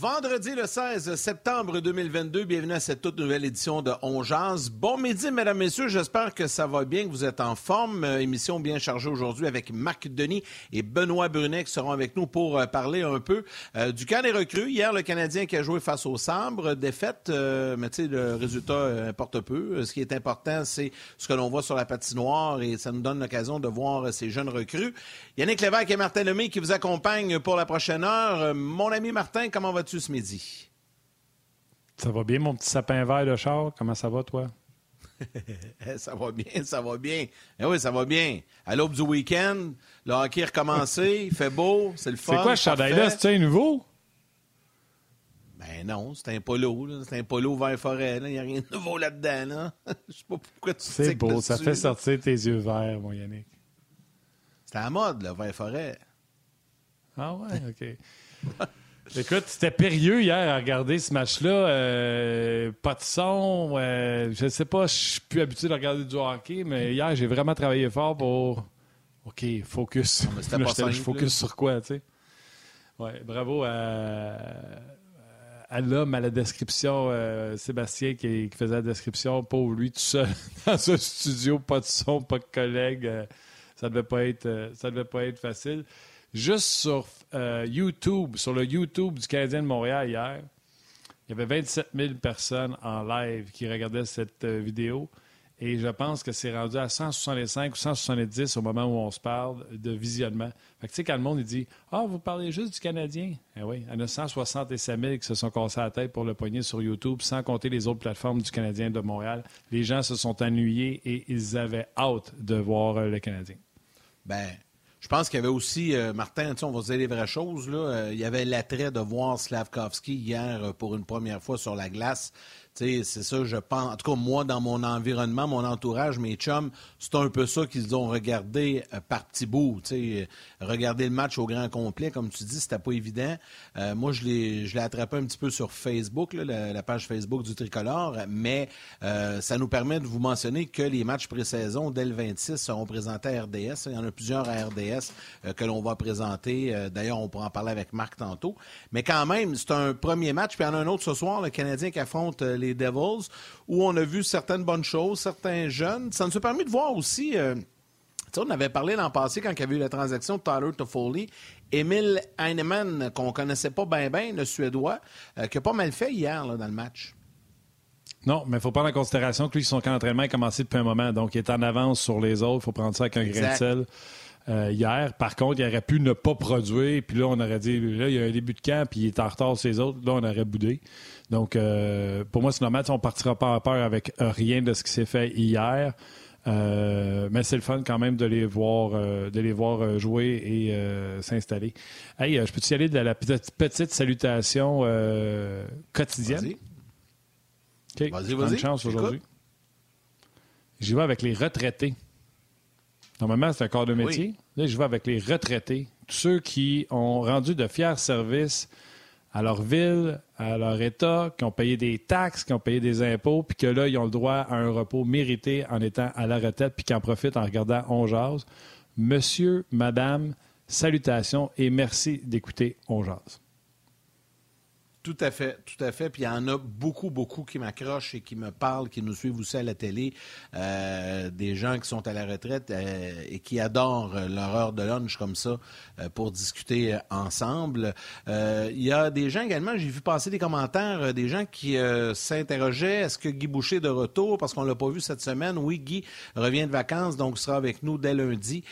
Vendredi le 16 septembre 2022, bienvenue à cette toute nouvelle édition de On Bon midi, mesdames, messieurs, j'espère que ça va bien, que vous êtes en forme. Euh, émission bien chargée aujourd'hui avec Marc Denis et Benoît Brunet qui seront avec nous pour euh, parler un peu euh, du camp des recrues. Hier, le Canadien qui a joué face au Sambre, défaite, mais tu sais, le résultat importe peu. Ce qui est important, c'est ce que l'on voit sur la patinoire et ça nous donne l'occasion de voir ces jeunes recrues. Yannick Lévesque et Martin Lemay qui vous accompagnent pour la prochaine heure. Mon ami Martin, comment va tu ce midi? Ça va bien, mon petit sapin vert de char? Comment ça va, toi? ça va bien, ça va bien. Eh oui, ça va bien. À l'aube du week-end, le hockey a recommencé, il fait beau, c'est le fun. C'est quoi ce chandail-là? C'est un nouveau? Ben non, c'est un polo. C'est un polo vert forêt. Il n'y a rien de nouveau là-dedans. Là. Je sais pas pourquoi tu C'est beau, ça fait sortir tes yeux verts, mon Yannick. C'est à la mode, le vert forêt. Ah ouais, OK. Écoute, c'était périlleux hier à regarder ce match-là. Euh, pas de son. Euh, je ne sais pas, je suis plus habitué de regarder du hockey, mais hier, j'ai vraiment travaillé fort pour. OK, focus. je focus sur quoi, tu sais? Ouais, bravo à, à l'homme à la description, euh, Sébastien qui, faisait la description, pour lui tout seul dans un studio, pas de son, pas de collègues. ça devait pas être, ça devait pas être facile. Juste sur euh, YouTube, sur le YouTube du Canadien de Montréal hier, il y avait 27 000 personnes en live qui regardaient cette euh, vidéo. Et je pense que c'est rendu à 165 ou 170 au moment où on se parle de visionnement. Fait que, tu sais, quand le monde dit Ah, vous parlez juste du Canadien. Eh oui, il y en a 167 000 qui se sont cassés la tête pour le poignet sur YouTube, sans compter les autres plateformes du Canadien de Montréal. Les gens se sont ennuyés et ils avaient hâte de voir euh, le Canadien. Ben, je pense qu'il y avait aussi, euh, Martin, on va se dire les vraies choses, là, euh, il y avait l'attrait de voir Slavkovski hier euh, pour une première fois sur la glace c'est ça, je pense. En tout cas, moi, dans mon environnement, mon entourage, mes chums, c'est un peu ça qu'ils ont regardé euh, par petits bouts. sais, regarder le match au grand complet, comme tu dis, c'était pas évident. Euh, moi, je l'ai attrapé un petit peu sur Facebook, la, page Facebook du Tricolore, mais euh, ça nous permet de vous mentionner que les matchs pré-saison, dès le 26, seront présentés à RDS. Il y en a plusieurs à RDS que l'on va présenter. D'ailleurs, on pourra en parler avec Marc tantôt. Mais quand même, c'est un premier match. Puis il y en a un autre ce soir, le Canadien qui affronte les Devils, où on a vu certaines bonnes choses, certains jeunes. Ça nous a permis de voir aussi. Euh, on avait parlé l'an passé quand il y avait eu la transaction de Tyler Toffoli. Emil Heinemann, qu'on connaissait pas bien, bien, le Suédois, euh, qui a pas mal fait hier dans le match. Non, mais il faut prendre en considération que lui, son camp d'entraînement a commencé depuis un moment, donc il est en avance sur les autres. Il faut prendre ça avec un grain de sel. Euh, hier. Par contre, il aurait pu ne pas produire, puis là, on aurait dit, là, il y a un début de camp, puis il est en retard sur les autres. Là, on aurait boudé. Donc, euh, pour moi, c'est normal. On ne partira pas en peur avec rien de ce qui s'est fait hier. Euh, mais c'est le fun quand même de les voir, de les voir jouer et s'installer. Hey, je peux-tu y aller de la petite, petite salutation quotidienne? Vas-y. Vas-y, vas-y. chance aujourd'hui. J'y vais avec les retraités. Normalement, c'est un corps de métier. Là, je vais avec les retraités, tous ceux qui ont rendu de fiers services à leur ville, à leur État, qui ont payé des taxes, qui ont payé des impôts, puis que là, ils ont le droit à un repos mérité en étant à la retraite, puis qui en profitent en regardant On. Monsieur, Madame, salutations et merci d'écouter On Jazz. Tout à fait, tout à fait. Puis il y en a beaucoup, beaucoup qui m'accrochent et qui me parlent, qui nous suivent aussi à la télé, euh, des gens qui sont à la retraite euh, et qui adorent leur heure de lunch comme ça euh, pour discuter ensemble. Il y a des gens également, j'ai vu passer des commentaires, des gens qui s'interrogeaient, est-ce que Guy Boucher est de retour, parce qu'on l'a pas vu cette semaine. Oui, Guy revient de vacances, donc sera avec nous dès lundi,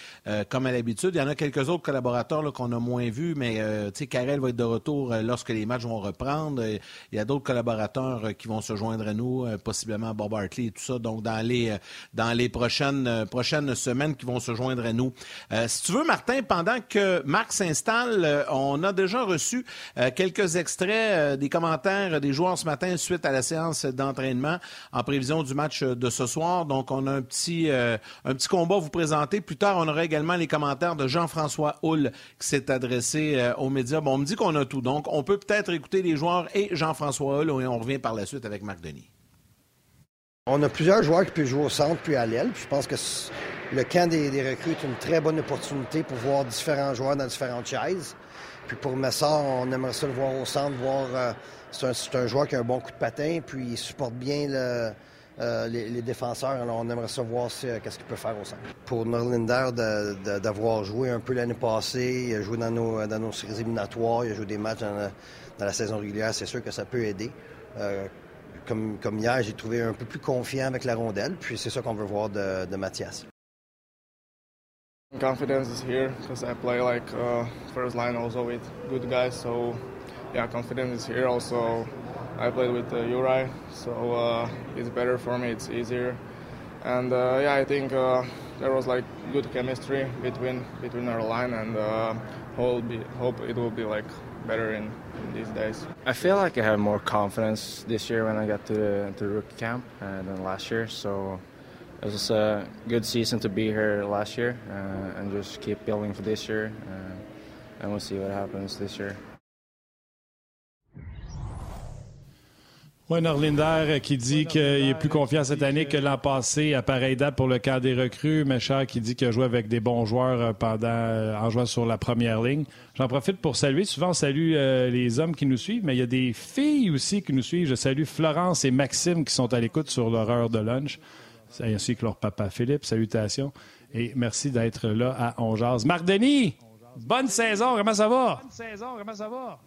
comme à l'habitude. Il y en a quelques autres collaborateurs qu'on a moins vus, mais tu sais, Karel va être de retour lorsque les matchs vont reprendre prendre. Il y a d'autres collaborateurs euh, qui vont se joindre à nous, euh, possiblement Bob Hartley et tout ça. Donc, dans les, euh, dans les prochaines, prochaines semaines qui vont se joindre à nous. si tu veux, Martin, pendant que Marc s'installe, on a déjà reçu quelques extraits des commentaires des joueurs ce matin suite à la séance d'entraînement en prévision du match de ce soir. Donc, on a un petit, un petit combat à vous présenter. Plus tard, on aura également les commentaires de Jean-François Hull qui s'est adressé aux médias. Bon, on me dit qu'on a tout. Donc, on peut peut-être écouter les joueurs et Jean-François Hull et on revient par la suite avec Marc Denis. On a plusieurs joueurs qui peuvent jouer au centre puis à l'aile. Je pense que le camp des, recrues est une très bonne opportunité pour voir différents joueurs dans différentes chaises. Puis pour Messard, on aimerait ça le voir au centre, voir. c'est un, joueur qui a un bon coup de patin, puis il supporte bien les, défenseurs. Alors on aimerait ça voir qu'est-ce qu'il peut faire au centre. Pour Norlinder, d'avoir joué un peu l'année passée, il a joué dans nos, dans nos séries éliminatoires, il a joué des matchs dans la, saison régulière, c'est sûr que ça peut aider comme, comme hier, j'ai trouvé un peu plus confiant avec la rondelle. Puis c'est ça qu'on veut voir de, de Mathias. Confidence is here because I play like uh, first line also with good guys. So yeah, confidence is here. Also, I played with uh, Uri, so uh, it's better for me. It's easier, and uh, yeah, I think uh, there was like good chemistry between between our line, and uh, hope hope it will be like better in, in, these days. I feel like I have more confidence this year when I got to the, to rookie camp uh, than last year. So it was a good season to be here last year uh, and just keep building for this year. Uh, and we'll see what happens this year. Oui, Norlinder euh, qui dit qu'il est plus confiant cette année que l'an passé à pareille date pour le camp des recrues. Méchard qui dit qu'il a joué avec des bons joueurs euh, pendant euh, en jouant sur la première ligne. J'en profite pour saluer. Souvent, on salue les hommes qui nous suivent, mais il y a des filles aussi qui nous suivent. Je salue Florence et Maxime qui sont à l'écoute sur leur heure de lunch, ainsi que leur papa Philippe. Salutations. Et merci d'être là à Ongeaz. Marc Denis, bonne saison. Comment ça va? Bonne saison. Comment ça va?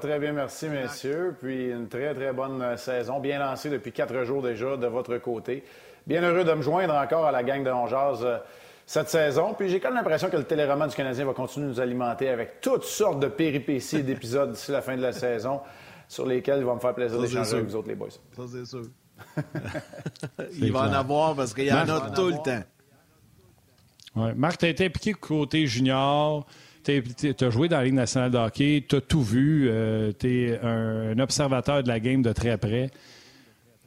Très bien, merci, messieurs. Puis une très, très bonne euh, saison, bien lancée depuis quatre jours déjà de votre côté. Bien heureux de me joindre encore à la gang de Hongeaz euh, cette saison. Puis j'ai quand même l'impression que le téléroman du Canadien va continuer de nous alimenter avec toutes sortes de péripéties et d'épisodes d'ici la fin de la saison sur lesquels il va me faire plaisir d'échanger avec vous autres, les boys. Ça, c'est sûr. il va en avoir parce qu'il y en a tout le temps. Ouais. Marc, tu as été impliqué côté junior. Tu as joué dans la Ligue nationale de hockey, tu as tout vu, euh, tu es un, observateur de la game de très près.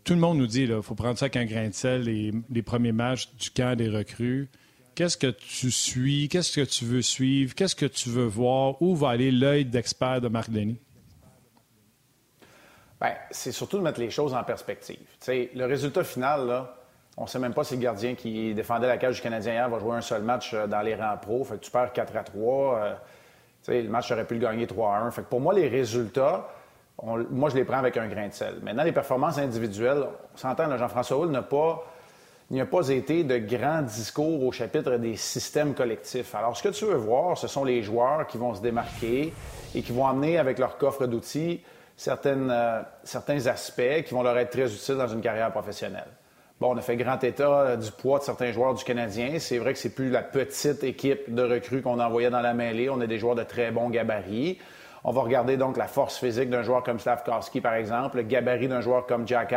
Tout le monde nous dit qu'il faut prendre ça avec un grain de sel, les, premiers matchs du camp des recrues. Qu'est-ce que tu suis? Qu'est-ce que tu veux suivre? Qu'est-ce que tu veux voir? Où va aller l'œil d'expert de Marc Denis? Bien, c'est surtout de mettre les choses en perspective. le résultat final, là, on ne sait même pas si le gardien qui défendait la cage du Canadien hier va jouer un seul match euh, dans les rangs pro. Fait que tu perds 4 à 3. Euh, le match aurait pu le gagner 3 à 1. Fait que pour moi, les résultats, moi, je les prends avec un grain de sel. Maintenant, les performances individuelles, on s'entend, Jean-François Houle n'a pas, n'y a pas été de grands discours au chapitre des systèmes collectifs. Alors, ce que tu veux voir, ce sont les joueurs qui vont se démarquer et qui vont amener avec leur coffre d'outils euh, certains aspects qui vont leur être très utiles dans une carrière professionnelle. Bon, on a fait grand état euh, du poids de certains joueurs du Canadien. C'est vrai que c'est plus la petite équipe de recrues qu'on envoyait dans la mêlée. On a des joueurs de très bons gabarits. On va regarder donc la force physique d'un joueur comme Slavkowski, par exemple, le gabarit d'un joueur comme Jack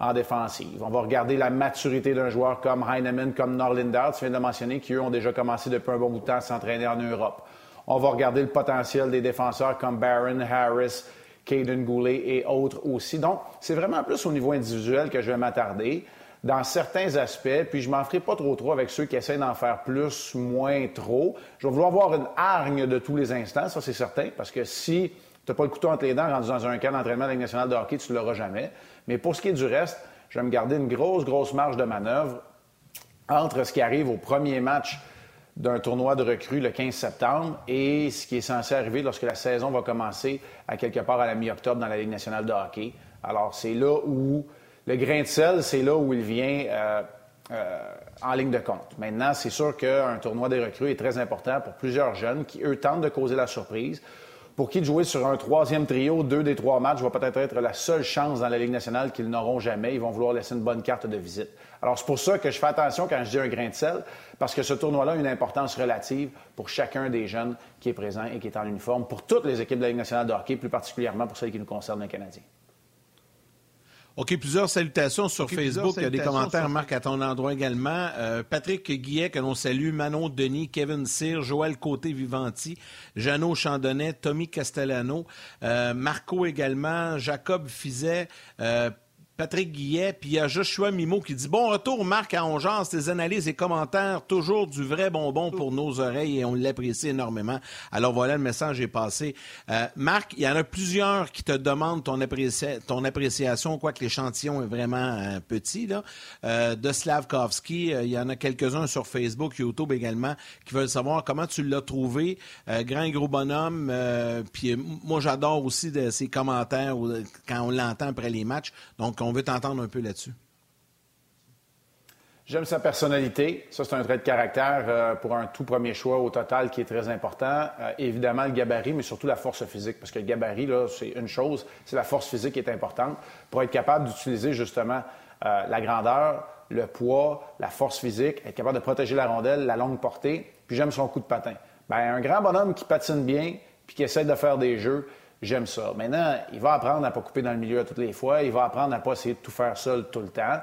en défensive. On va regarder la maturité d'un joueur comme Heinemann, comme Norlinder, tu viens de mentionner, qui eux ont déjà commencé depuis un bon bout de temps à s'entraîner en Europe. On va regarder le potentiel des défenseurs comme Barron, Harris, Caden Goulet et autres aussi. Donc, c'est vraiment plus au niveau individuel que je vais m'attarder dans certains aspects, puis je m'en ferai pas trop trop avec ceux qui essaient d'en faire plus, moins, trop. Je vais vouloir avoir une hargne de tous les instants, ça c'est certain, parce que si tu n'as pas le couteau entre les dents rendu dans un camp d'entraînement de la nationale de hockey, tu ne l'auras jamais. Mais pour ce qui est du reste, je vais me garder une grosse, grosse marge de manœuvre entre ce qui arrive au premier match d'un tournoi de recrues le 15 septembre et ce qui est censé arriver lorsque la saison va commencer à quelque part à la mi-octobre dans la Ligue nationale de hockey. Alors, c'est là où le grain de sel, c'est là où il vient euh, euh, en ligne de compte. Maintenant, c'est sûr qu'un tournoi des recrues est très important pour plusieurs jeunes qui, eux, tentent de causer la surprise. Pour qui de jouer sur un troisième trio, deux des trois matchs, va peut-être être la seule chance dans la Ligue nationale qu'ils n'auront jamais. Ils vont vouloir laisser une bonne carte de visite. Alors, c'est pour ça que je fais attention quand je dis un grain de sel, parce que ce tournoi-là a une importance relative pour chacun des jeunes qui est présent et qui est en uniforme, pour toutes les équipes de la Ligue nationale de hockey, plus particulièrement pour celles qui nous concernent, les Canadiens. OK, plusieurs salutations sur Facebook. Il y a des commentaires, Marc, à ton endroit également. Euh, Patrick Guillet, que l'on salue, Manon Denis, Kevin Cyr, Joël Côté-Vivanti, Jeannot Chandonnet, Tommy Castellano, euh, Marco également, Jacob Fizet, euh, Patrick Guillet, puis il y a Joshua Mimo qui dit Bon retour, Marc, à Ongeance, tes analyses et commentaires, toujours du vrai bonbon pour nos oreilles et on l'apprécie énormément. Alors voilà, le message est passé. Euh, Marc, il y en a plusieurs qui te demandent ton, ton appréciation, quoique l'échantillon est vraiment euh, petit, là. Euh, de Slavkovski, il y en a quelques-uns sur Facebook, YouTube également, qui veulent savoir comment tu l'as trouvé. grand et gros bonhomme, puis moi j'adore aussi de ses commentaires quand on l'entend après les matchs. Donc, on veut t'entendre un peu là-dessus. J'aime sa personnalité. Ça, c'est un trait de caractère euh, pour un tout premier choix au total qui est très important. Euh, évidemment, le gabarit, mais surtout la force physique. Parce que le gabarit, là, c'est une chose, c'est la force physique qui est importante pour être capable d'utiliser justement euh, la grandeur, le poids, la force physique, être capable de protéger la rondelle, la longue portée. Puis j'aime son coup de patin. Bien, un grand bonhomme qui patine bien, puis qui essaie de faire des jeux, j'aime ça. Maintenant, il va apprendre à ne pas couper dans le milieu toutes les fois. Il va apprendre à ne pas essayer de tout faire seul tout le temps.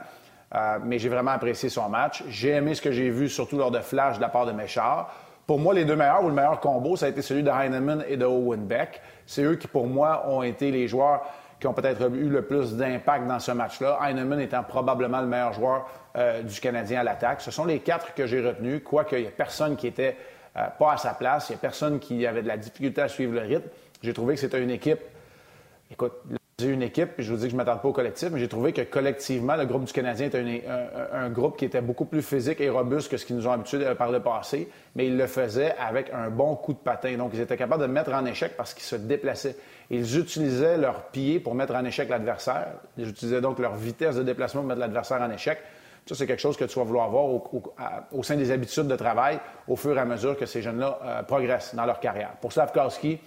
Euh, mais j'ai vraiment apprécié son match. J'ai aimé ce que j'ai vu, surtout lors de Flash de la part de Méchard. Pour moi, les deux meilleurs ou le meilleur combo, ça a été celui de Heinemann et de Owen Beck. C'est eux qui, pour moi, ont été les joueurs qui ont peut-être eu le plus d'impact dans ce match-là. Heinemann étant probablement le meilleur joueur euh, du Canadien à l'attaque. Ce sont les quatre que j'ai retenus, quoique il n'y a personne qui était euh, pas à sa place, il n'y a personne qui avait de la difficulté à suivre le rythme. J'ai trouvé que c'était une équipe. Écoute, j'ai une équipe, puis je vous dis que je ne m'attends pas au collectif, mais j'ai trouvé que collectivement, le groupe du Canadien était un, groupe qui était beaucoup plus physique et robuste que ce qu'ils nous ont habitués par le passé, mais ils le faisaient avec un bon coup de patin. Donc, ils étaient capables de mettre en échec parce qu'ils se déplaçaient. Ils utilisaient leurs pieds pour mettre en échec l'adversaire. Ils utilisaient donc leur vitesse de déplacement pour mettre l'adversaire en échec. Ça, c'est quelque chose que tu vas vouloir voir au, sein des habitudes de travail au fur et à mesure que ces jeunes-là euh, progressent dans leur carrière. Pour Slavkowski,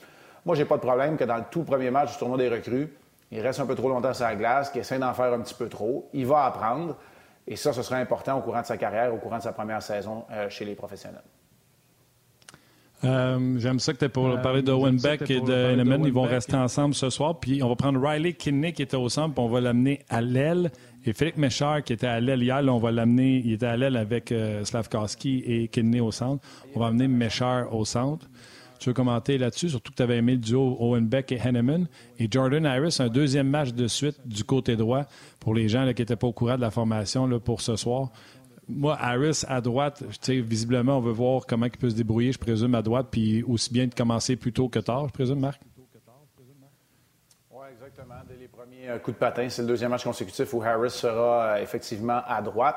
moi, j'ai pas de problème que dans le tout premier match du tournoi des recrues, il reste un peu trop longtemps sur la glace, qu'il essaie d'en faire un petit peu trop. Il va apprendre. Et ça, ce sera important au courant de sa carrière, au courant de sa première saison euh, chez les professionnels. Euh, j'aime ça que tu pour euh, parler de Owen Beck et de Heinemann. Ils vont rester ensemble ce soir. Puis on va prendre Riley Kinney qui était au centre, puis on va l'amener à l'aile. Et Philippe Méchard qui était à l'aile hier, on va l'amener. Il était à l'aile avec Slavkowski et Kinney au centre. On va amener Méchard au centre. Tu veux commenter là-dessus, surtout que tu avais aimé le duo Owen Beck et Henneman. Et Jordan Harris, un deuxième match de suite du côté droit pour les gens qui n'étaient pas au courant de la formation là, pour ce soir. Moi, Harris à droite, visiblement, on veut voir comment il peut se débrouiller, je présume, à droite, puis aussi bien de commencer plus tôt que tard, je présume, Marc? Oui, exactement. Dès les premiers euh, coups de patin, c'est le deuxième match consécutif où Harris sera euh, effectivement à droite.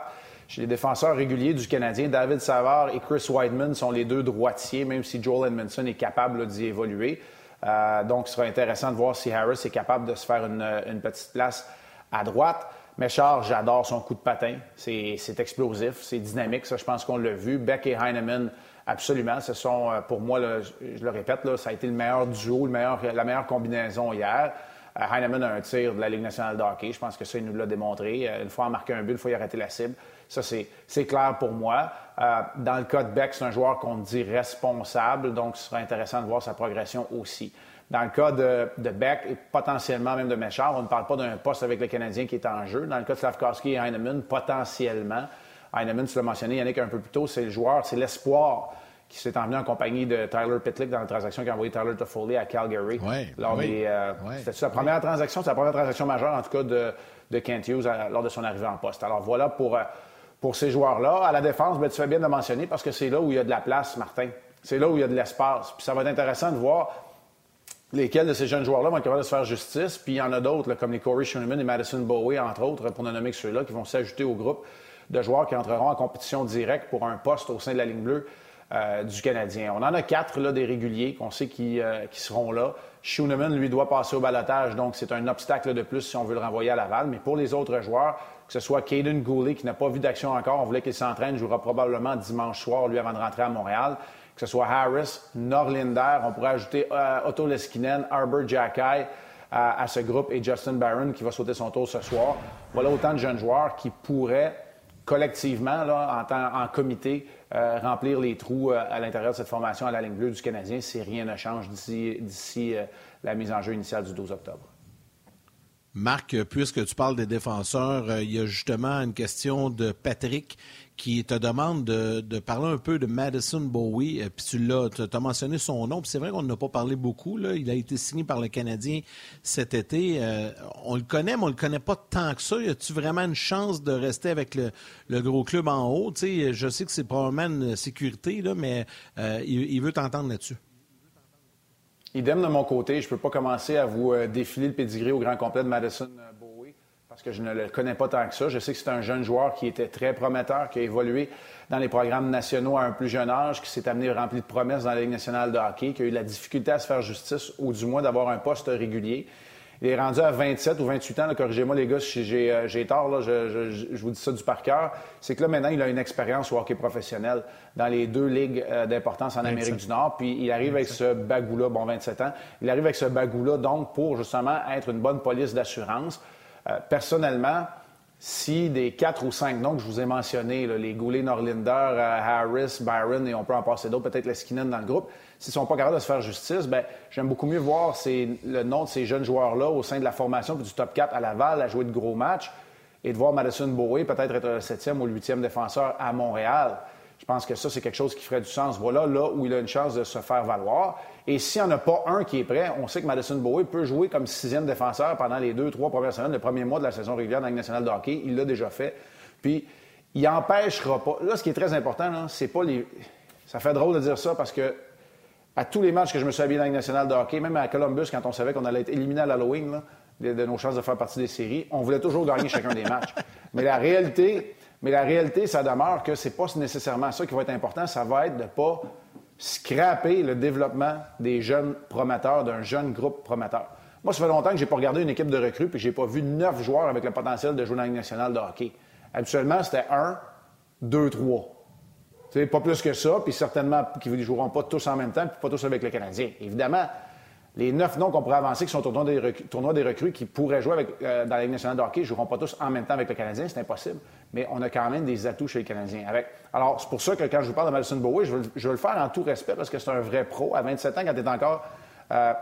Les défenseurs réguliers du Canadien, David Savard et Chris Weidman sont les deux droitiers, même si Joel Edmondson est capable d'y évoluer. Euh, donc, ce sera intéressant de voir si Harris est capable de se faire une, petite place à droite. Méchard, j'adore son coup de patin. C'est explosif, c'est dynamique. Ça, je pense qu'on l'a vu. Beck et Heinemann, absolument. Ce sont, euh, pour moi, je le répète, ça a été le meilleur duo, la meilleure combinaison hier. Euh, Heinemann a un tir de la Ligue nationale de hockey. Je pense que ça, il nous l'a démontré. Une fois marqué un but, une fois il a arrêté la cible. Ça, c'est clair pour moi. Euh, dans le cas de Beck, c'est un joueur qu'on dit responsable, donc ce sera intéressant de voir sa progression aussi. Dans le cas de, Beck et potentiellement même de Méchard, on ne parle pas d'un poste avec le Canadien qui est en jeu. Dans le cas de Slavkowski et Heinemann, potentiellement, Heinemann, tu l'as mentionné, Yannick, un peu plus tôt, c'est le joueur, c'est l'espoir qui s'est emmené en compagnie de Tyler Pitlick dans la transaction qui a envoyé Tyler Toffoli à Calgary. Oui, lors oui, euh, C'était sa première transaction, sa première transaction majeure, en tout cas, de, de Kent Hughes lors de son arrivée en poste. Alors voilà pour... Euh, pour ces joueurs-là. À la défense, ben, tu fais bien de mentionner parce que c'est là où il y a de la place, Martin. C'est là où il y a de l'espace. Puis ça va être intéressant de voir lesquels de ces jeunes joueurs-là vont être capables de se faire justice. Puis il y en a d'autres, comme les Corey Schoenemann et Madison Bowie, entre autres, pour ne nommer que ceux-là, qui vont s'ajouter au groupe de joueurs qui entreront en compétition directe pour un poste au sein de la ligne bleue euh, du Canadien. On en a quatre là, des réguliers qu'on sait qui, euh, qui, seront là. Schoenemann, lui, doit passer au balotage, donc c'est un obstacle de plus si on veut le renvoyer à Laval. Mais pour les autres joueurs, que ce soit Caden Goulet, qui n'a pas vu d'action encore, on voulait qu'il s'entraîne, jouera probablement dimanche soir, lui, avant de rentrer à Montréal. Que ce soit Harris, Norlinder, on pourrait ajouter euh, Otto Leskinen, Arbor Jacky à, ce groupe et Justin Barron qui va sauter son tour ce soir. Voilà autant de jeunes joueurs qui pourraient collectivement, là, en, en comité, euh, remplir les trous euh, à l'intérieur de cette formation à la ligne bleue du Canadien si rien ne change d'ici la mise en jeu initiale du 12 octobre. Marc, puisque tu parles des défenseurs, euh, il y a justement une question de Patrick qui te demande de, parler un peu de Madison Bowie. Euh, puis tu l'as, as mentionné son nom. C'est vrai qu'on n'a pas parlé beaucoup. Il a été signé par le Canadien cet été. Euh, on le connaît, mais on le connaît pas tant que ça. Y a-tu vraiment une chance de rester avec le, gros club en haut? sais, je sais que c'est probablement une sécurité, mais il, veut t'entendre là-dessus. Idem de mon côté, je ne peux pas commencer à vous euh, défiler le pedigree au grand complet de Madison euh, parce que je ne le connais pas tant que ça. Je sais que c'est un jeune joueur qui était très prometteur, qui a évolué dans les programmes nationaux à un plus jeune âge, qui s'est amené rempli de promesses dans la Ligue nationale de hockey, qui a eu la difficulté à se faire justice ou du moins d'avoir un poste régulier. Il est rendu à 27 ou 28 ans. Corrigez-moi, les gars, si j'ai, euh, tort. Là, je, vous dis ça du par cœur. C'est que là, maintenant, il a une expérience au hockey professionnel dans les deux ligues euh, d'importance en Amérique du Nord. Puis il arrive avec ce bagou-là, bon, 27 ans. Il arrive avec ce bagou-là, donc, pour justement être une bonne police d'assurance. Euh, personnellement, si des quatre ou cinq noms que je vous ai mentionnés, les Goulet, Norlinder, Harris, Byron, et on peut en passer d'autres, peut-être Leskinen dans le groupe, s'ils ne sont pas capables de se faire justice, ben, j'aime beaucoup mieux voir le nom de ces jeunes joueurs-là au sein de la formation du top 4 à Laval à jouer de gros matchs et de voir Madison Bowie peut-être être le septième ou le huitième défenseur à Montréal. Je pense que ça, c'est quelque chose qui ferait du sens. Voilà là où il a une chance de se faire valoir. Et s'il n'y en a pas un qui est prêt, on sait que Madison Bowie peut jouer comme sixième défenseur pendant les deux, trois premières semaines, le premier mois de la saison régulière dans la nationale de hockey. Il l'a déjà fait. Puis, il n'empêchera pas. Là, ce qui est très important, c'est pas les. Ça fait drôle de dire ça parce que à tous les matchs que je me suis habillé dans la nationale de hockey, même à Columbus, quand on savait qu'on allait être éliminé à l'Halloween de, nos chances de faire partie des séries, on voulait toujours gagner chacun des matchs. Mais la réalité, mais la réalité, ça demeure que c'est pas nécessairement ça qui va être important. Ça va être de pas scraper le développement des jeunes prometteurs, d'un jeune groupe prometteur. Moi, ça fait longtemps que j'ai pas regardé une équipe de recrues et j'ai pas vu neuf joueurs avec le potentiel de jouer dans la nationale de hockey. Habituellement, c'était un, deux, trois pas plus que ça, puis certainement qu'ils ne joueront pas tous en même temps, puis pas tous avec le Canadien. Évidemment, les neuf noms qu'on pourrait avancer, qui sont au des, recrues, des recrues qui pourraient jouer avec, euh, dans la Ligue nationale de hockey, ne joueront pas tous en même temps avec le Canadien, c'est impossible. Mais on a quand même des atouts chez les Canadiens. Alors, c'est pour ça que quand je vous parle de Madison Bowie, je veux, je veux, le faire en tout respect parce que c'est un vrai pro. À 27 ans, quand tu es encore euh,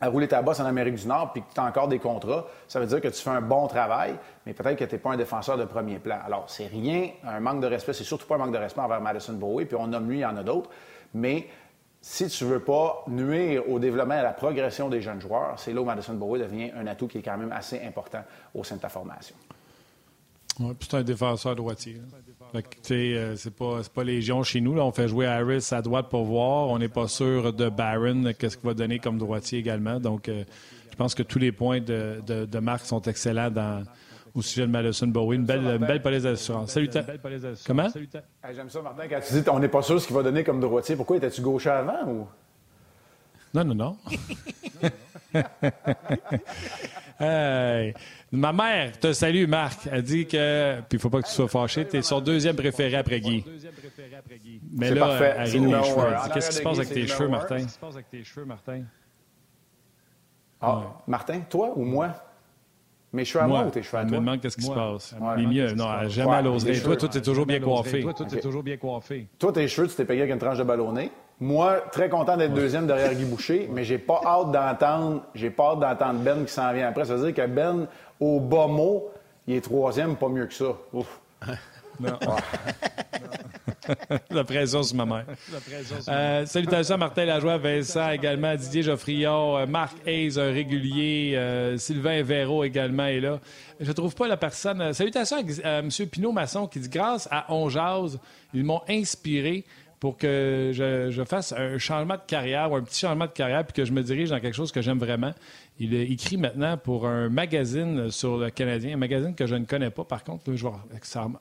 à rouler ta bosse en Amérique du Nord puis que tu as encore des contrats, ça veut dire que tu fais un bon travail, mais peut-être que tu n'es pas un défenseur de premier plan. Alors, c'est rien, un manque de respect, c'est surtout pas un manque de respect envers Madison Bowie, puis on nomme lui, il y en a d'autres, mais si tu veux pas nuire au développement et à la progression des jeunes joueurs, c'est là où Madison Bowie devient un atout qui est quand même assez important au sein de ta formation. Oui, puis c'est un défenseur droitier. Euh, c'est pas, légion chez nous. Là. On fait jouer Harris à droite pour voir. On n'est pas sûr de Barron, qu'est-ce qu'il va donner comme droitier également. Donc, euh, je pense que tous les points de, de, Marc sont excellents dans, au sujet de Madison Bowie. Une belle, belle police d'assurance. Salut. Comment? J'aime ça, Martin, quand tu dis on n'est pas sûr ce qu'il va donner comme droitier. Pourquoi étais-tu gaucher avant ou? Non, non, non. hey. Ma mère te salue, Marc. Elle dit que. Puis il faut pas que tu sois fâché. Tu es son deuxième préféré après Guy. Mais là, parfait. elle rit les cheveux. Qu'est-ce qui se passe avec tes cheveux, Martin? Qu'est-ce qui se passe avec tes cheveux, Martin? Ah, Martin, toi ou moi? Mes cheveux à moi, ou tes cheveux à toi? me demande qu'est-ce qui se passe. Les mieux. Non, jamais à l'oserie. Toi, toi, tu es toujours bien coiffé. Toi, tu es toujours bien coiffé. Toi, tes cheveux, tu t'es payé avec une tranche de ballonné. Moi, très content d'être deuxième derrière Guy Boucher, mais j'ai pas hâte d'entendre, j'ai pas hâte d'entendre Ben qui s'en vient après. Ça veut dire que Ben, au bas mot, il est troisième, pas mieux que ça. Ouf. Non. La pression sur ma mère. Euh, salutations à Martin Lajoie, Vincent également, Didier Geoffrion, euh, Marc Hayes, un régulier, euh, Sylvain Véro également est là. Je ne trouve pas la personne. salutations à, M. Pinot Masson qui dit Grâce à On ils m'ont inspiré pour que je, je, fasse un changement de carrière ou un petit changement de carrière puis que je me dirige dans quelque chose que j'aime vraiment. Il écrit maintenant pour un magazine sur le Canadien, un magazine que je ne connais pas, par contre, je vois,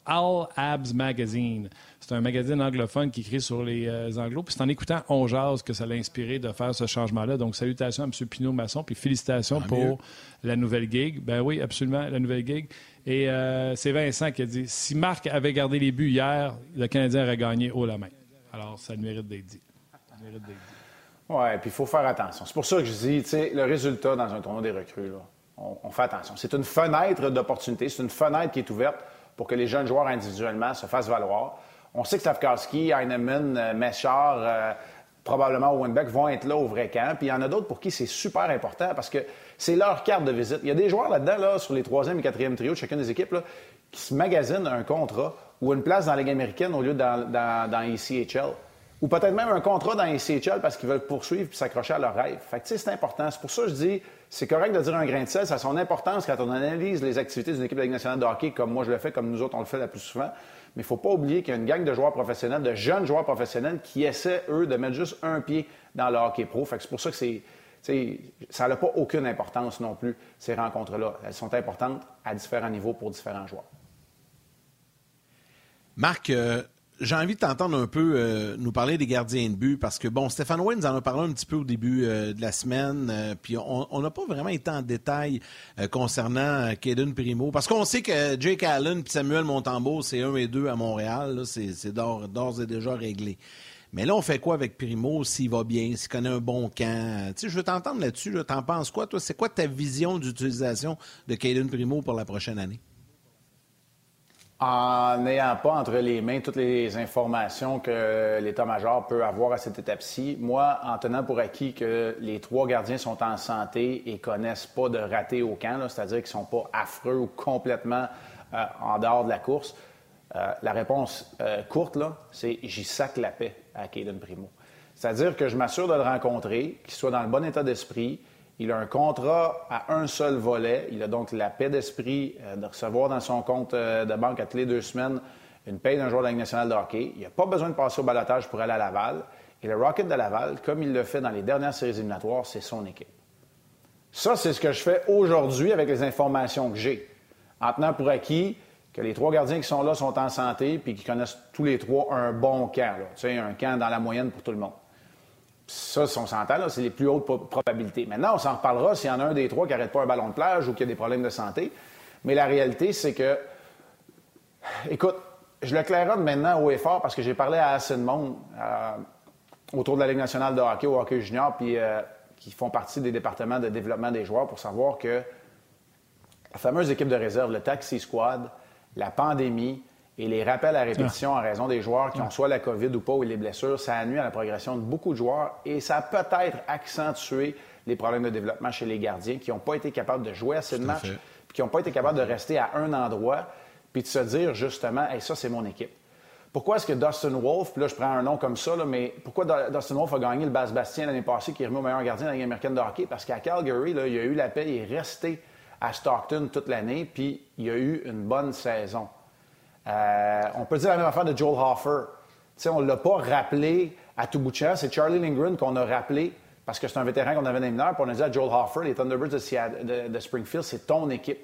All Abs Magazine. C'est un magazine anglophone qui écrit sur les euh, anglos. Puis c'est en écoutant On Jase que ça l'a inspiré de faire ce changement-là. Donc, salutations à M. Pinot Masson, puis félicitations pour la nouvelle gig. Ben oui, absolument, la nouvelle gig. Et euh, c'est Vincent qui a dit si Marc avait gardé les buts hier, le Canadien aurait gagné haut la main. Alors, ça mérite d'être dit. Ça mérite d'être dit. Oui, puis il faut faire attention. C'est pour ça que je dis, tu sais, le résultat dans un tournoi des recrues, là, on, fait attention. C'est une fenêtre d'opportunité, c'est une fenêtre qui est ouverte pour que les jeunes joueurs individuellement se fassent valoir. On sait que Stavkowski, Heinemann, euh, Méchard, euh, probablement Winbeck, vont être là au vrai camp. Puis il y en a d'autres pour qui c'est super important parce que c'est leur carte de visite. Il y a des joueurs là-dedans, là, sur les troisième et quatrième trios de chacune des équipes, là, qui se magasinent un contrat ou une place dans la Ligue américaine au lieu dans, dans ECHL. Ou peut-être même un contrat dans ECHL parce qu'ils veulent poursuivre et s'accrocher à leur rêve. Fait que, c'est important. C'est pour ça que je dis, c'est correct de dire un grain de sel, ça a son importance quand on analyse les activités d'une équipe nationale de hockey, comme moi je le fais, comme nous autres on le fait la plus souvent. Mais il ne faut pas oublier qu'il y a une gang de joueurs professionnels, de jeunes joueurs professionnels qui essaient, eux, de mettre juste un pied dans le hockey pro. Fait que c'est pour ça que c'est, ça n'a pas aucune importance non plus, ces rencontres-là. Elles sont importantes à différents niveaux pour différents joueurs. Marc, euh, j'ai envie de t'entendre un peu euh, nous parler des gardiens de but parce que, bon, Stéphane Wayne nous en a parlé un petit peu au début euh, de la semaine, puis on n'a pas vraiment été en détail concernant Caden Primo parce qu'on sait que Jake Allen et Samuel Montembeau, c'est un et deux à Montréal, c'est d'ores et déjà réglé. Mais là, on fait quoi avec Primo s'il va bien, s'il connaît un bon camp? Tu sais, je veux t'entendre là-dessus. T'en penses quoi, toi? C'est quoi ta vision d'utilisation de Caden Primo pour la prochaine année? En n'ayant pas entre les mains toutes les informations que l'état-major peut avoir à cette étape-ci, moi, en tenant pour acquis que les trois gardiens sont en santé et connaissent pas de raté au camp, c'est-à-dire qu'ils sont pas affreux ou complètement euh, en dehors de la course, euh, la réponse euh, courte, c'est j'y sac la paix à Caden Primo. C'est-à-dire que je m'assure de le rencontrer, qu'il soit dans le bon état d'esprit. Il a un contrat à un seul volet. Il a donc la paix d'esprit euh, de recevoir dans son compte de banque à toutes les deux semaines une paie d'un joueur de la Ligue nationale de hockey. Il n'a pas besoin de passer au balotage pour aller à Laval. Et le Rocket de Laval, comme il le fait dans les dernières séries éliminatoires, c'est son équipe. Ça, c'est ce que je fais aujourd'hui avec les informations que j'ai. En tenant pour acquis que les trois gardiens qui sont là sont en santé puis qui connaissent tous les trois un bon camp. Tu sais, un camp dans la moyenne pour tout le monde. Ça, si on s'entend, c'est les plus hautes probabilités. Maintenant, on s'en reparlera s'il y en a un des trois qui n'arrête pas un ballon de plage ou qui a des problèmes de santé. Mais la réalité, c'est que, écoute, je le claironne maintenant au effort parce que j'ai parlé à assez de monde euh, autour de la Ligue nationale de hockey, au hockey junior, puis euh, qui font partie des départements de développement des joueurs pour savoir que la fameuse équipe de réserve, le Taxi Squad, la pandémie et les rappels à répétition en raison des joueurs qui ont soit la COVID ou pas ou les blessures, ça a nuit à la progression de beaucoup de joueurs et ça a peut-être accentué les problèmes de développement chez les gardiens qui n'ont pas été capables de jouer assez de matchs, puis qui n'ont pas été capables de rester à un endroit, puis de se dire justement, hey, ça, c'est mon équipe. Pourquoi est-ce que Dustin Wolf, puis là, je prends un nom comme ça, mais pourquoi Dustin Wolf a gagné le Basse-Bastien l'année passée, qui est remis au meilleur gardien de la Ligue américaine de hockey? Parce qu'à Calgary, là, il a eu la paix, il est resté à Stockton toute l'année, puis il a eu une bonne saison. Euh, on peut dire la même affaire de Joel Hoffer. sais, on ne l'a pas rappelé à tout bout de champ. C'est Charlie Lindgren qu'on a rappelé parce que c'est un vétéran qu'on avait dans les mineurs. Puis on a dit à Joel Hoffer, les Thunderbirds de, Springfield, c'est ton équipe.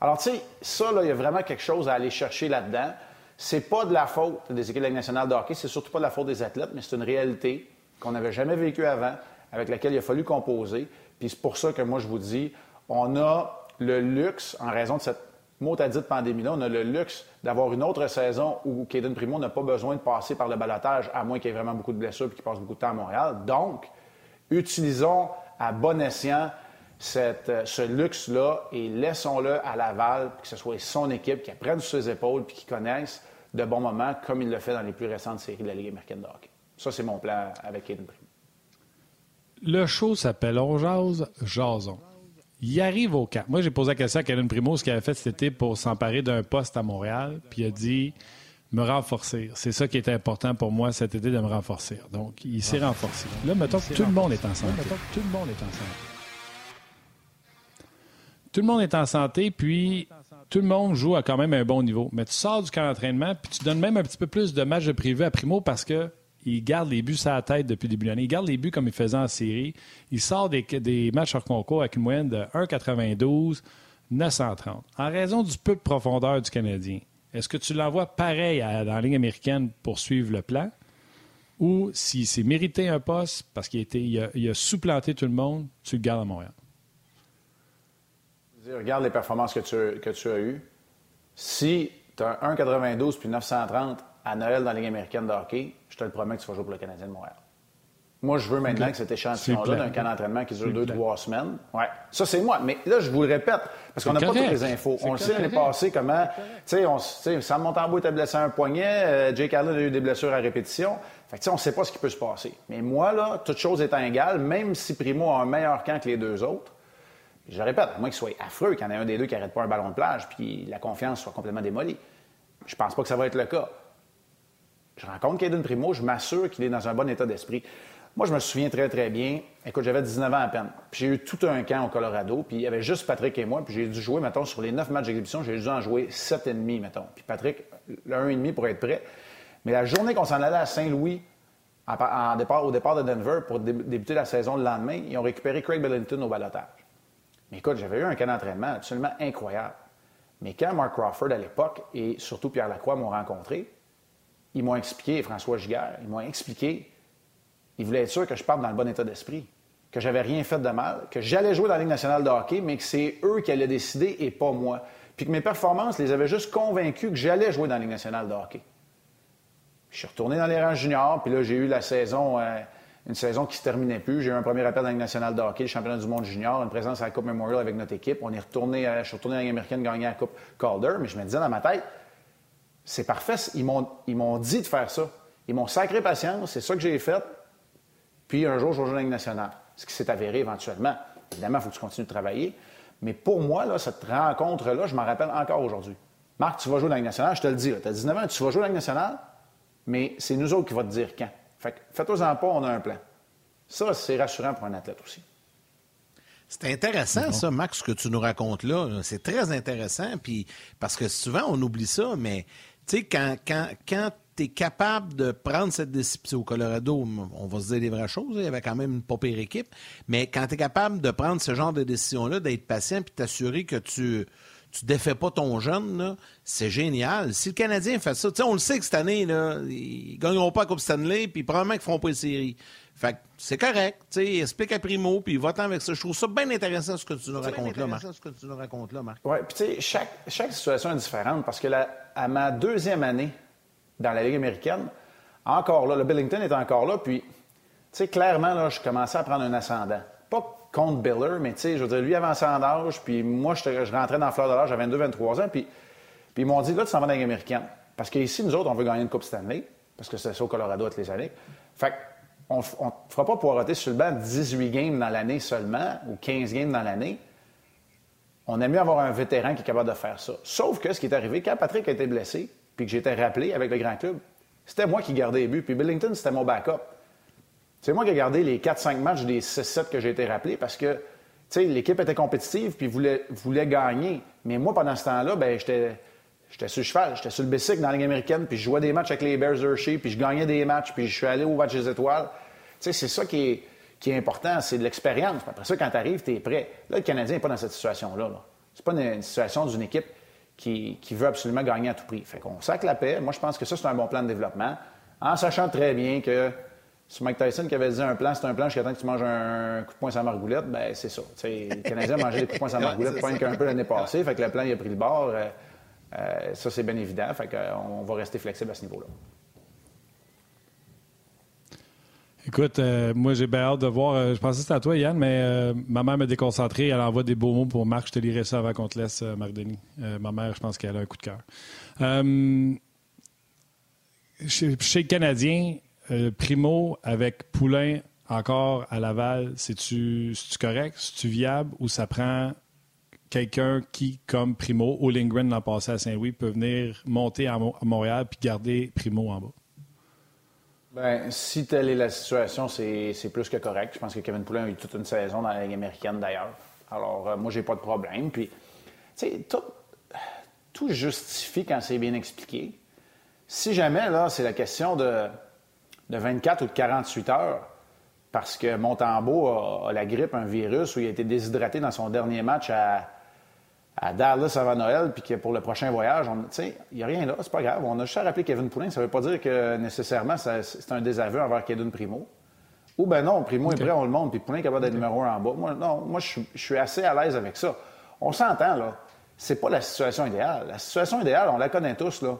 Alors, tu sais, ça, il y a vraiment quelque chose à aller chercher là-dedans. C'est pas de la faute des équipes de la de hockey, c'est surtout pas de la faute des athlètes, mais c'est une réalité qu'on n'avait jamais vécue avant, avec laquelle il a fallu composer. Puis c'est pour ça que moi, je vous dis, on a le luxe, en raison de cette mot à dire pandémie-là, on a le luxe d'avoir une autre saison où Caden Primo n'a pas besoin de passer par le balotage, à moins qu'il y ait vraiment beaucoup de blessures et qu'il passe beaucoup de temps à Montréal. Donc, utilisons à bon escient cette, ce luxe-là et laissons-le à Laval, que ce soit son équipe qui prenne sur ses épaules et qui connaisse de bons moments, comme il le fait dans les plus récentes séries de la Ligue américaine de. Ça, c'est mon plan avec Caden Primo. Le show s'appelle On jase, jason. Il arrive au camp. Moi, j'ai posé la question à Kevin Primo, ce qu'il avait fait cet été pour s'emparer d'un poste à Montréal. Puis il a dit me renforcer. C'est ça qui est important pour moi cet été de me renforcer. Donc, il s'est renforcé. Là, mettons que tout le monde est en santé. tout le monde est en santé. Tout le monde est en santé, puis tout le monde joue à quand même un bon niveau. Mais tu sors du camp d'entraînement, puis tu donnes même un petit peu plus de matchs de privé à Primo parce que il garde les buts à la tête depuis le début de. Il garde les buts comme il faisait en série. Il sort des, matchs hors concours avec une moyenne de 1,92, 930. En raison du peu de profondeur du Canadien, est-ce que tu l'envoies pareil dans la ligne américaine pour suivre le plan? Ou s'il s'est mérité un poste parce qu'il a, supplanté tout le monde, tu le gardes à Montréal? Regarde les performances que tu, que tu as eues. Si tu as 1,92 puis 930 à Noël dans la Ligue américaine de hockey, je te le promets que tu vas jouer pour le Canadien de Montréal. Moi, je veux maintenant que cet échantillon-là d'un camp d'entraînement qui dure deux, trois semaines. Ouais. Ça, c'est moi. Mais là, je vous le répète, parce qu'on n'a pas toutes les infos. On le sait l'année passée comment. Tu sais, Sam Montembeau était blessé à un poignet. Euh, Jake Allen a eu des blessures à répétition. Fait que, on ne sait pas ce qui peut se passer. Mais moi, là, toute chose étant égale, même si Primo a un meilleur camp que les deux autres, je répète, à moins qu'il soit affreux, qu'il y en ait un des deux qui n'arrête pas un ballon de plage, puis la confiance soit complètement démolie. Je pense pas que ça va être le cas. Je rencontre Caden Primo, je m'assure qu'il est dans un bon état d'esprit. Moi, je me souviens très, très bien. Écoute, j'avais 19 ans à peine. J'ai eu tout un camp au Colorado. Puis il y avait juste Patrick et moi. Puis j'ai dû jouer, mettons, sur les 9 matchs d'exhibition, j'ai dû en jouer 7,5, mettons. Puis Patrick, le 1,5 pour être prêt. Mais la journée qu'on s'en allait à Saint-Louis, au départ de Denver, pour débuter la saison le lendemain, ils ont récupéré Craig Bellington au balotage. Mais écoute, j'avais eu un camp d'entraînement absolument incroyable. Mais quand Mark Crawford, à l'époque, et surtout Pierre Lacroix m'ont rencontré, ils m'ont expliqué, François Giguère, ils m'ont expliqué ils voulaient être sûrs que je parte dans le bon état d'esprit, que j'avais rien fait de mal, que j'allais jouer dans la Ligue nationale de hockey, mais que c'est eux qui allaient décider et pas moi. Puis que mes performances les avaient juste convaincus que j'allais jouer dans la Ligue nationale de hockey. Je suis retourné dans les rangs juniors, puis là, j'ai eu la saison, euh, une saison qui se terminait plus. J'ai eu un premier appel dans la Ligue nationale de hockey, le championnat du monde junior, une présence à la Coupe Memorial avec notre équipe. On est retourné, je suis retourné dans la Ligue américaine gagner la Coupe Calder, mais je me disais dans ma tête, c'est parfait, ils m'ont dit de faire ça. Ils m'ont sacré patience, c'est ça que j'ai fait. Puis un jour, je vais jouer dans la Ligue nationale. Ce qui s'est avéré éventuellement. Évidemment, il faut que tu continues de travailler. Mais pour moi, là, cette rencontre-là, je m'en rappelle encore aujourd'hui. Marc, tu vas jouer dans la Ligue nationale, je te le dis. Tu as 19 ans, tu vas jouer dans la Ligue nationale, mais c'est nous autres qui va te dire quand. Fait que fais-toi-en pas, on a un plan. Ça, c'est rassurant pour un athlète aussi. C'est intéressant, ça, Max, ce que tu nous racontes là. C'est très intéressant, puis parce que souvent, on oublie ça, mais tu sais, quand, quand, quand tu es capable de prendre cette décision au Colorado, on va se dire les vraies choses, il y avait quand même une pas pire équipe, mais quand tu es capable de prendre ce genre de décision-là, d'être patient puis t'assurer que tu tu défais pas ton jeune, c'est génial. Si le Canadien fait ça, on le sait que cette année, là, ils gagneront pas la Coupe Stanley, puis probablement qu'ils feront pas les séries. Fait c'est correct, tu sais, explique à Primo, puis va-t'en avec ça. Je trouve ça bien intéressant ce que tu nous racontes là, Marc. Ce que tu nous racontes là, Marc. Oui, puis tu sais, chaque, chaque situation est différente, parce que à ma deuxième année dans la Ligue américaine. Encore là, le Billington est encore là. Puis, tu sais, clairement, là, je commençais à prendre un ascendant. Pas contre Biller, mais tu sais, je veux dire, lui avançait en âge, puis moi, je, rentrais dans la fleur de l'âge, j'avais 22-23 ans, puis, puis ils m'ont dit, là, tu s'en vas dans la Ligue américaine. Parce qu'ici, nous autres, on veut gagner une Coupe Stanley, parce que c'est ça au Colorado toutes les années. Fait on ne fera pas poireauter sur le banc 18 games dans l'année seulement, ou 15 games dans l'année. On aime mieux avoir un vétéran qui est capable de faire ça. Sauf que ce qui est arrivé, quand Patrick a été blessé, puis que j'étais rappelé avec le grand club, c'était moi qui gardais les buts. Puis Billington, c'était mon backup. C'est moi qui ai gardé les 4-5 matchs des 6-7 que j'ai été rappelé parce que l'équipe était compétitive puis voulait, voulait gagner. Mais moi, pendant ce temps-là, ben, j'étais, j'étais sur le cheval, j'étais sur le bicycle dans la Ligue américaine, puis je jouais des matchs avec les Bears Hershey, puis je gagnais des matchs, puis je suis allé au match des étoiles. c'est ça qui est, qui est important, c'est de l'expérience. Après ça, quand tu arrives, tu es prêt. Là, le Canadien n'est pas dans cette situation-là. -là, c'est pas une situation d'une équipe qui, veut absolument gagner à tout prix. Fait qu'on sac la paix. Moi, je pense que ça, c'est un bon plan de développement, en sachant très bien que c'est Mike Tyson qui avait dit un plan, c'est un plan jusqu'à temps que tu manges un coup de poing sans margoulette, ben c'est ça. T'sais, les Canadiens mangeaient des coups de poing sans margoulette, point qu'un peu l'année passée, fait que le plan il a pris le bord. Euh, euh, ça, c'est bien évident. Fait qu'on va rester flexible à ce niveau-là. Écoute, euh, moi, j'ai bien hâte de voir. Euh, je pensais que c'était à toi, Yann, mais euh, ma mère m'a déconcentré. Elle envoie des beaux mots pour Marc. Je te lirai ça avant qu'on te laisse, Marc Denis. ma mère, je pense qu'elle a un coup de cœur. chez, chez, le Primo avec Poulain encore à Laval, c'est-tu correct? C'est-tu viable? Ou ça prend quelqu'un qui, comme Primo, au Lindgren l'an passé à Saint-Louis, peut venir monter à, Montréal puis garder Primo en bas? Bien, si telle est la situation, c'est plus que correct. Je pense que Kevin Poulin a eu toute une saison dans la Ligue américaine d'ailleurs. Alors, euh, moi, j'ai pas de problème. Puis, tu sais, tout, tout, justifie quand c'est bien expliqué. Si jamais, là, c'est la question de, de 24 ou de 48 heures, parce que Montembeau a, la grippe, un virus, ou il a été déshydraté dans son dernier match à, à Dallas avant Noël, puis que pour le prochain voyage, il n'y a rien là, c'est pas grave. On a juste à rappeler Kevin Poulin. Ça ne veut pas dire que nécessairement c'est un désaveu envers Kevin Primo. Ou ben non, Primo est prêt, on le montre, puis Poulin est capable d'être numéro un en bas. Moi, non, moi, je, suis assez à l'aise avec ça. On s'entend, là. C'est pas la situation idéale. La situation idéale, on la connaît tous, là.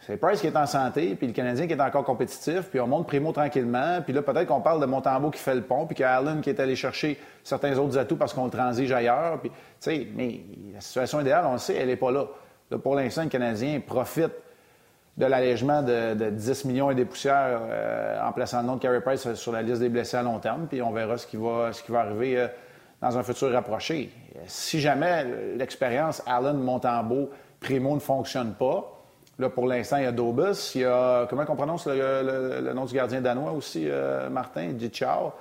C'est Price qui est en santé, puis le Canadien qui est encore compétitif, puis on monte Primo tranquillement, puis là, peut-être qu'on parle de Montembeau qui fait le pont, puis qu'Allen qui est allé chercher certains autres atouts parce qu'on le transige ailleurs. Puis, mais la situation idéale, on le sait, elle n'est pas là. là. Pour l'instant, le Canadien profite de l'allègement de, 10 millions et des poussières euh, en plaçant le nom de Carey Price sur la liste des blessés à long terme, puis on verra ce qui va, ce qui va arriver euh, dans un futur rapproché. Si jamais l'expérience Allen, Montembeau, Primo ne fonctionne pas, là pour l'instant il y a Dobus, il y a, comment on prononce le, nom du gardien danois aussi, euh, Martin, Dichao.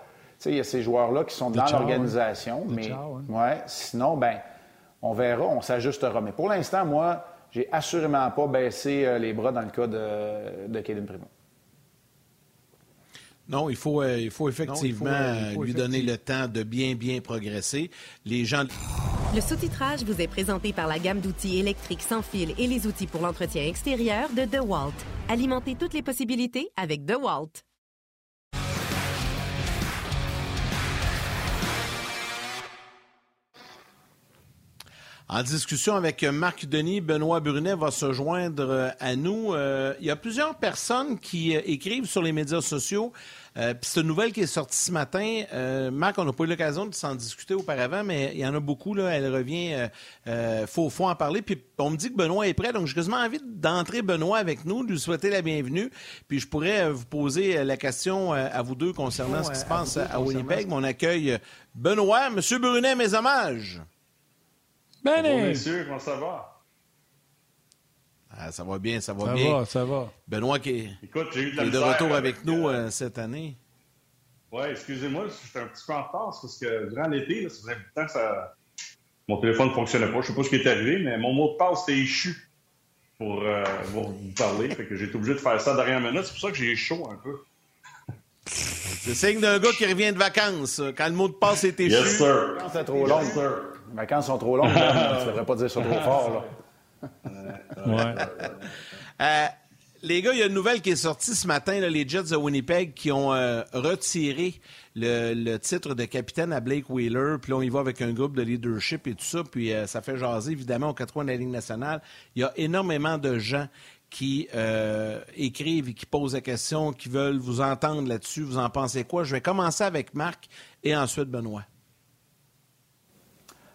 Il y a ces joueurs-là qui sont dans l'organisation, mais ouais. sinon, ben, on verra, on s'ajustera. Mais pour l'instant, moi, j'ai assurément pas baissé euh, les bras dans le cas de, de Primo. Non, il faut, euh, il faut effectivement euh, lui donner le temps de bien, bien progresser. Les gens. Le sous-titrage vous est présenté par la gamme d'outils électriques sans fil et les outils pour l'entretien extérieur de DeWalt. Alimentez toutes les possibilités avec DeWalt. En discussion avec Marc Denis, Benoît Brunet va se joindre à nous. Euh, il y a plusieurs personnes qui euh, écrivent sur les médias sociaux. Euh, puis c'est une nouvelle qui est sortie ce matin. Marc, on n'a pas eu l'occasion de s'en discuter auparavant, mais il y en a beaucoup. Là, elle revient. Il faut, faut, en parler. Puis on me dit que Benoît est prêt, donc j'ai quasiment envie d'entrer Benoît avec nous, de lui souhaiter la bienvenue. Puis je pourrais vous poser la question à vous deux concernant ce qui se passe à, Winnipeg. Mon accueil, Benoît, Monsieur Brunet, mes hommages. Bonjour, messieurs, comment ça va? Ah, ça va bien, ça va ça bien. Va, ça va. Benoît qui est, Écoute, eu de, de, retour avec, nous euh, cette année. Oui, excusez-moi, j'étais un petit peu en retard parce que durant l'été, ça faisait temps que ça... mon téléphone ne fonctionnait pas. Je ne sais pas ce qui est arrivé, mais mon mot de passe était échu pour, euh, vous parler. fait que j'ai été obligé de faire ça derrière minute. C'est pour ça que j'ai chaud un peu. C'est signe d'un gars qui revient de vacances. Quand le mot de passe est échu. Yes, sir. C'est trop long. Les vacances sont trop longues. tu ne devrais pas dire ça trop fort. Là. Euh, les gars, il y a une nouvelle qui est sortie ce matin, les Jets de Winnipeg qui ont euh, retiré le, titre de capitaine à Blake Wheeler. Puis là, on y va avec un groupe de leadership et tout ça. Puis euh, ça fait jaser, évidemment, au 80 de la Ligue nationale. Il y a énormément de gens qui écrivent et qui posent la question, qui veulent vous entendre là-dessus. Vous en pensez quoi? Je vais commencer avec Marc et ensuite Benoît.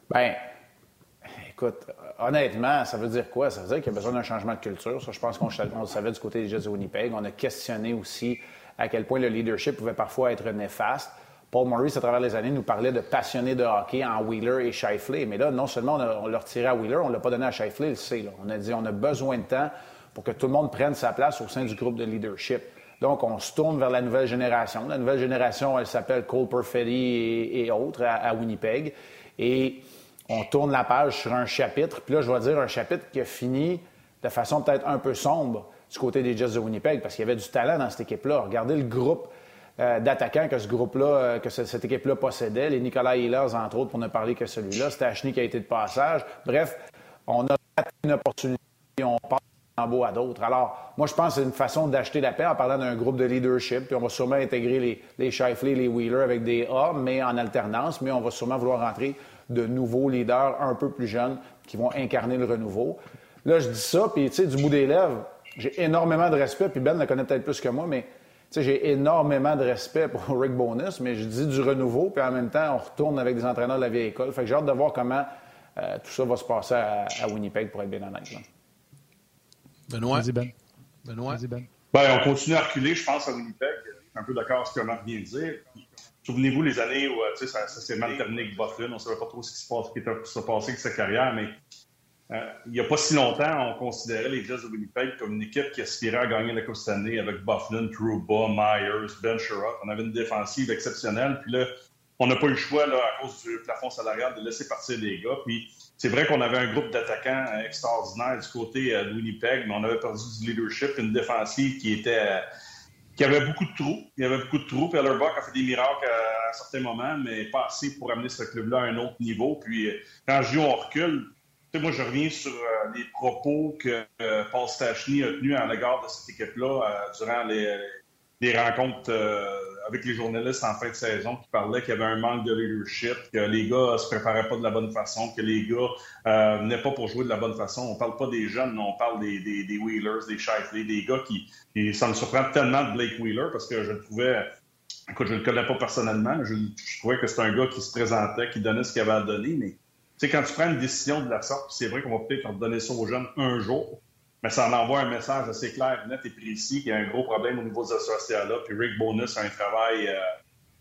Ben, écoute, honnêtement, ça veut dire quoi? Ça veut dire qu'il y a besoin d'un changement de culture. Ça, je pense qu'on le savait du côté des Jets de Winnipeg. On a questionné aussi à quel point le leadership pouvait parfois être néfaste. Paul Maurice, à travers les années, nous parlait de passionnés de hockey en Wheeler et Shifley. Mais là, non seulement on, l'a retiré à Wheeler, on ne l'a pas donné à Shifley, il sait. On a dit on a besoin de temps pour que tout le monde prenne sa place au sein du groupe de leadership. Donc, on se tourne vers la nouvelle génération. La nouvelle génération, elle s'appelle Cole Perfetti et, autres à, à Winnipeg. Et on tourne la page sur un chapitre. Puis là, je vais dire un chapitre qui a fini de façon peut-être un peu sombre du côté des Jets de Winnipeg, parce qu'il y avait du talent dans cette équipe-là. Regardez le groupe euh, d'attaquants que ce groupe-là, euh, que cette équipe-là possédait. Les Nicolas Hillers, entre autres, pour ne parler que celui-là. C'était Ashley qui a été de passage. Bref, on a une opportunité et on passe en beau à d'autres. Alors, moi, je pense que c'est une façon d'acheter la paix en parlant d'un groupe de leadership. Puis on va sûrement intégrer les, les Shifley, les Wheeler avec des A, mais en alternance. Mais on va sûrement vouloir rentrer de nouveaux leaders un peu plus jeunes qui vont incarner le renouveau. Là, je dis ça, puis tu sais, du bout des lèvres, j'ai énormément de respect, puis Ben le connaît peut-être plus que moi, mais tu sais, j'ai énormément de respect pour Rick Bonus, mais je dis du renouveau, puis en même temps, on retourne avec des entraîneurs de la vieille école. Fait que j'ai hâte de voir comment euh, tout ça va se passer à, Winnipeg, pour être bien honnête. Benoît? Vas-y, Ben. Benoît? Vas-y, Ben. Ben, on continue à reculer, je pense, à Winnipeg. Un peu d'accord avec ce que Marc vient de dire. Souvenez-vous les années où ça, ça s'est mal terminé avec Bufflin, on ne savait pas trop ce qui se, passe, qui était, passé avec sa carrière, mais euh, il n'y a pas si longtemps, on considérait les Jets de Winnipeg comme une équipe qui aspirait à gagner la Coupe Stanley avec Bufflin, Trouba, Myers, Ben Sherrod. On avait une défensive exceptionnelle. Puis là, on n'a pas eu le choix, là, à cause du plafond salarial, de laisser partir les gars. Puis c'est vrai qu'on avait un groupe d'attaquants extraordinaires du côté euh, de Winnipeg, mais on avait perdu du leadership, une défensive qui était il y avait beaucoup de trous. Il y avait beaucoup de trous. Puis Ellerbach a fait des miracles à, certains moments, mais pas assez pour amener ce club-là à un autre niveau. Puis euh, quand je dis on recule, moi, je reviens sur euh, les propos que euh, Paul Stachny a tenus à l'égard de cette équipe-là durant les, rencontres avec les journalistes en fin de saison qui parlaient qu'il y avait un manque de leadership, que les gars se préparaient pas de la bonne façon, que les gars euh, venaient pas pour jouer de la bonne façon. On parle pas des jeunes, on parle des, des, Wheelers, des Shifley, des gars qui, ça me surprend tellement de Blake Wheeler parce que je le trouvais écoute, je le connais pas personnellement, je, trouvais que c'était un gars qui se présentait, qui donnait ce qu'il avait à donner, mais tu sais, quand tu prends une décision de la sorte, c'est vrai qu'on va peut-être donner ça aux jeunes un jour, mais ça en envoie un message assez clair, net et précis qu'il y a un gros problème au niveau de ce là Puis Rick Bonus a un travail euh,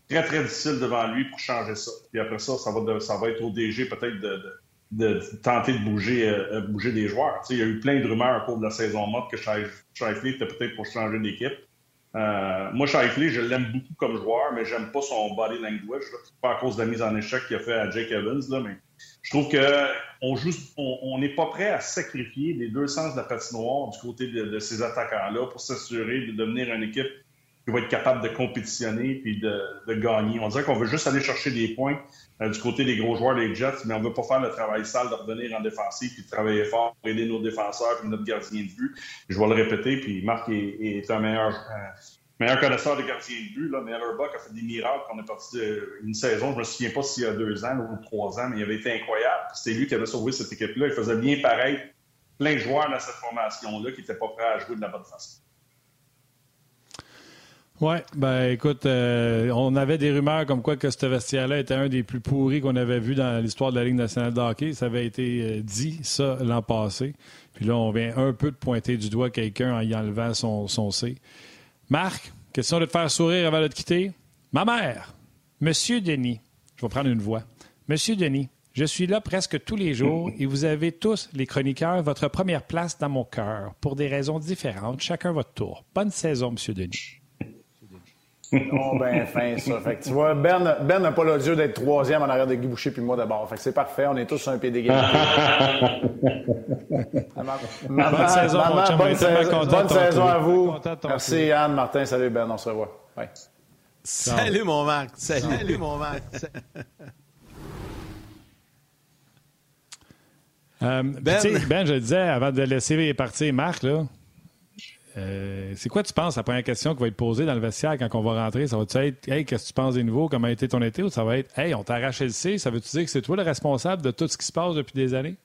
très, très difficile devant lui pour changer ça. Puis après ça, ça va, être au DG peut-être de, tenter de bouger, euh, bouger des joueurs. il y a eu plein de rumeurs au cours de la saison morte que Shifley était peut-être pour changer d'équipe. Euh, moi, Shifley, je l'aime beaucoup comme joueur, mais j'aime pas son body language. Pas à cause de la mise en échec qu'il a fait à Jake Evans, là, mais je trouve qu'on on n'est pas prêt à sacrifier les deux sens de la patinoire du côté de, ces attaquants-là pour s'assurer de devenir une équipe qui va être capable de compétitionner puis de, gagner. On dirait qu'on veut juste aller chercher des points euh, du côté des gros joueurs des Jets, mais on ne veut pas faire le travail sale de revenir en défensif puis de travailler fort pour aider nos défenseurs et notre gardien de but. Je vais le répéter, puis Marc est, un meilleur, meilleur connaisseur de gardien de but. Là, mais Buck a fait des miracles. On est parti une saison, je ne me souviens pas s'il y a deux ans ou trois ans, mais il avait été incroyable. C'était lui qui avait sauvé cette équipe-là. Il faisait bien pareil. Plein de joueurs dans cette formation-là qui n'étaient pas prêts à jouer de la bonne façon. Oui, ben écoute, euh, on avait des rumeurs comme quoi que ce vestiaire-là était un des plus pourris qu'on avait vu dans l'histoire de la Ligue nationale de hockey. Ça avait été euh, dit, ça, l'an passé. Puis là, on vient un peu de pointer du doigt quelqu'un en y enlevant son, son C. Marc, question de te faire sourire avant de te quitter. Ma mère, Monsieur Denis, je vais prendre une voix. Monsieur Denis, je suis là presque tous les jours et vous avez tous, les chroniqueurs, votre première place dans mon cœur pour des raisons différentes, chacun votre tour. Bonne saison, Monsieur Denis. Oh, ben fin, ça. Fait que tu vois, Ben, ben n'a pas l'odieux d'être troisième en arrière de Guy Boucher puis moi d'abord. Fait que c'est parfait, on est tous sur un pied d'égalité. bonne saison, bonne, saison, bonne saison à vous. Merci Anne, Martin, salut Ben, on se revoit. Salut mon Marc. Salut, mon Marc. Euh, ben. ben, je le disais avant de laisser partir Marc, là, euh, c'est quoi, tu penses, la première question qui va être posée dans le vestiaire quand on va rentrer? Ça va être Hey, qu'est-ce que tu penses des nouveaux? Comment a été ton été? Ou ça va être Hey, on t'a arraché le C, ça veut-tu dire que c'est toi le responsable de tout ce qui se passe depuis des années?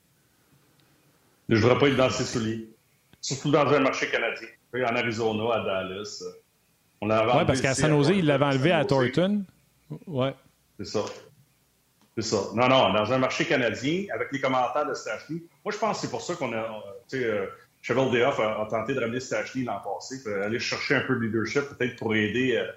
Je ne voudrais pas être dans ses souliers. Surtout dans un marché canadien. En Arizona, à Dallas. Oui, parce qu'à San Jose, il l'avait enlevé à Thornton. Ouais. C'est ça. C'est ça. Non, non, dans un marché canadien, avec les commentaires de Staffy, moi, je pense que c'est pour ça qu'on a. Euh, Cheval Off a, tenté de ramener Stachny l'an passé, aller chercher un peu de leadership peut-être pour aider, euh,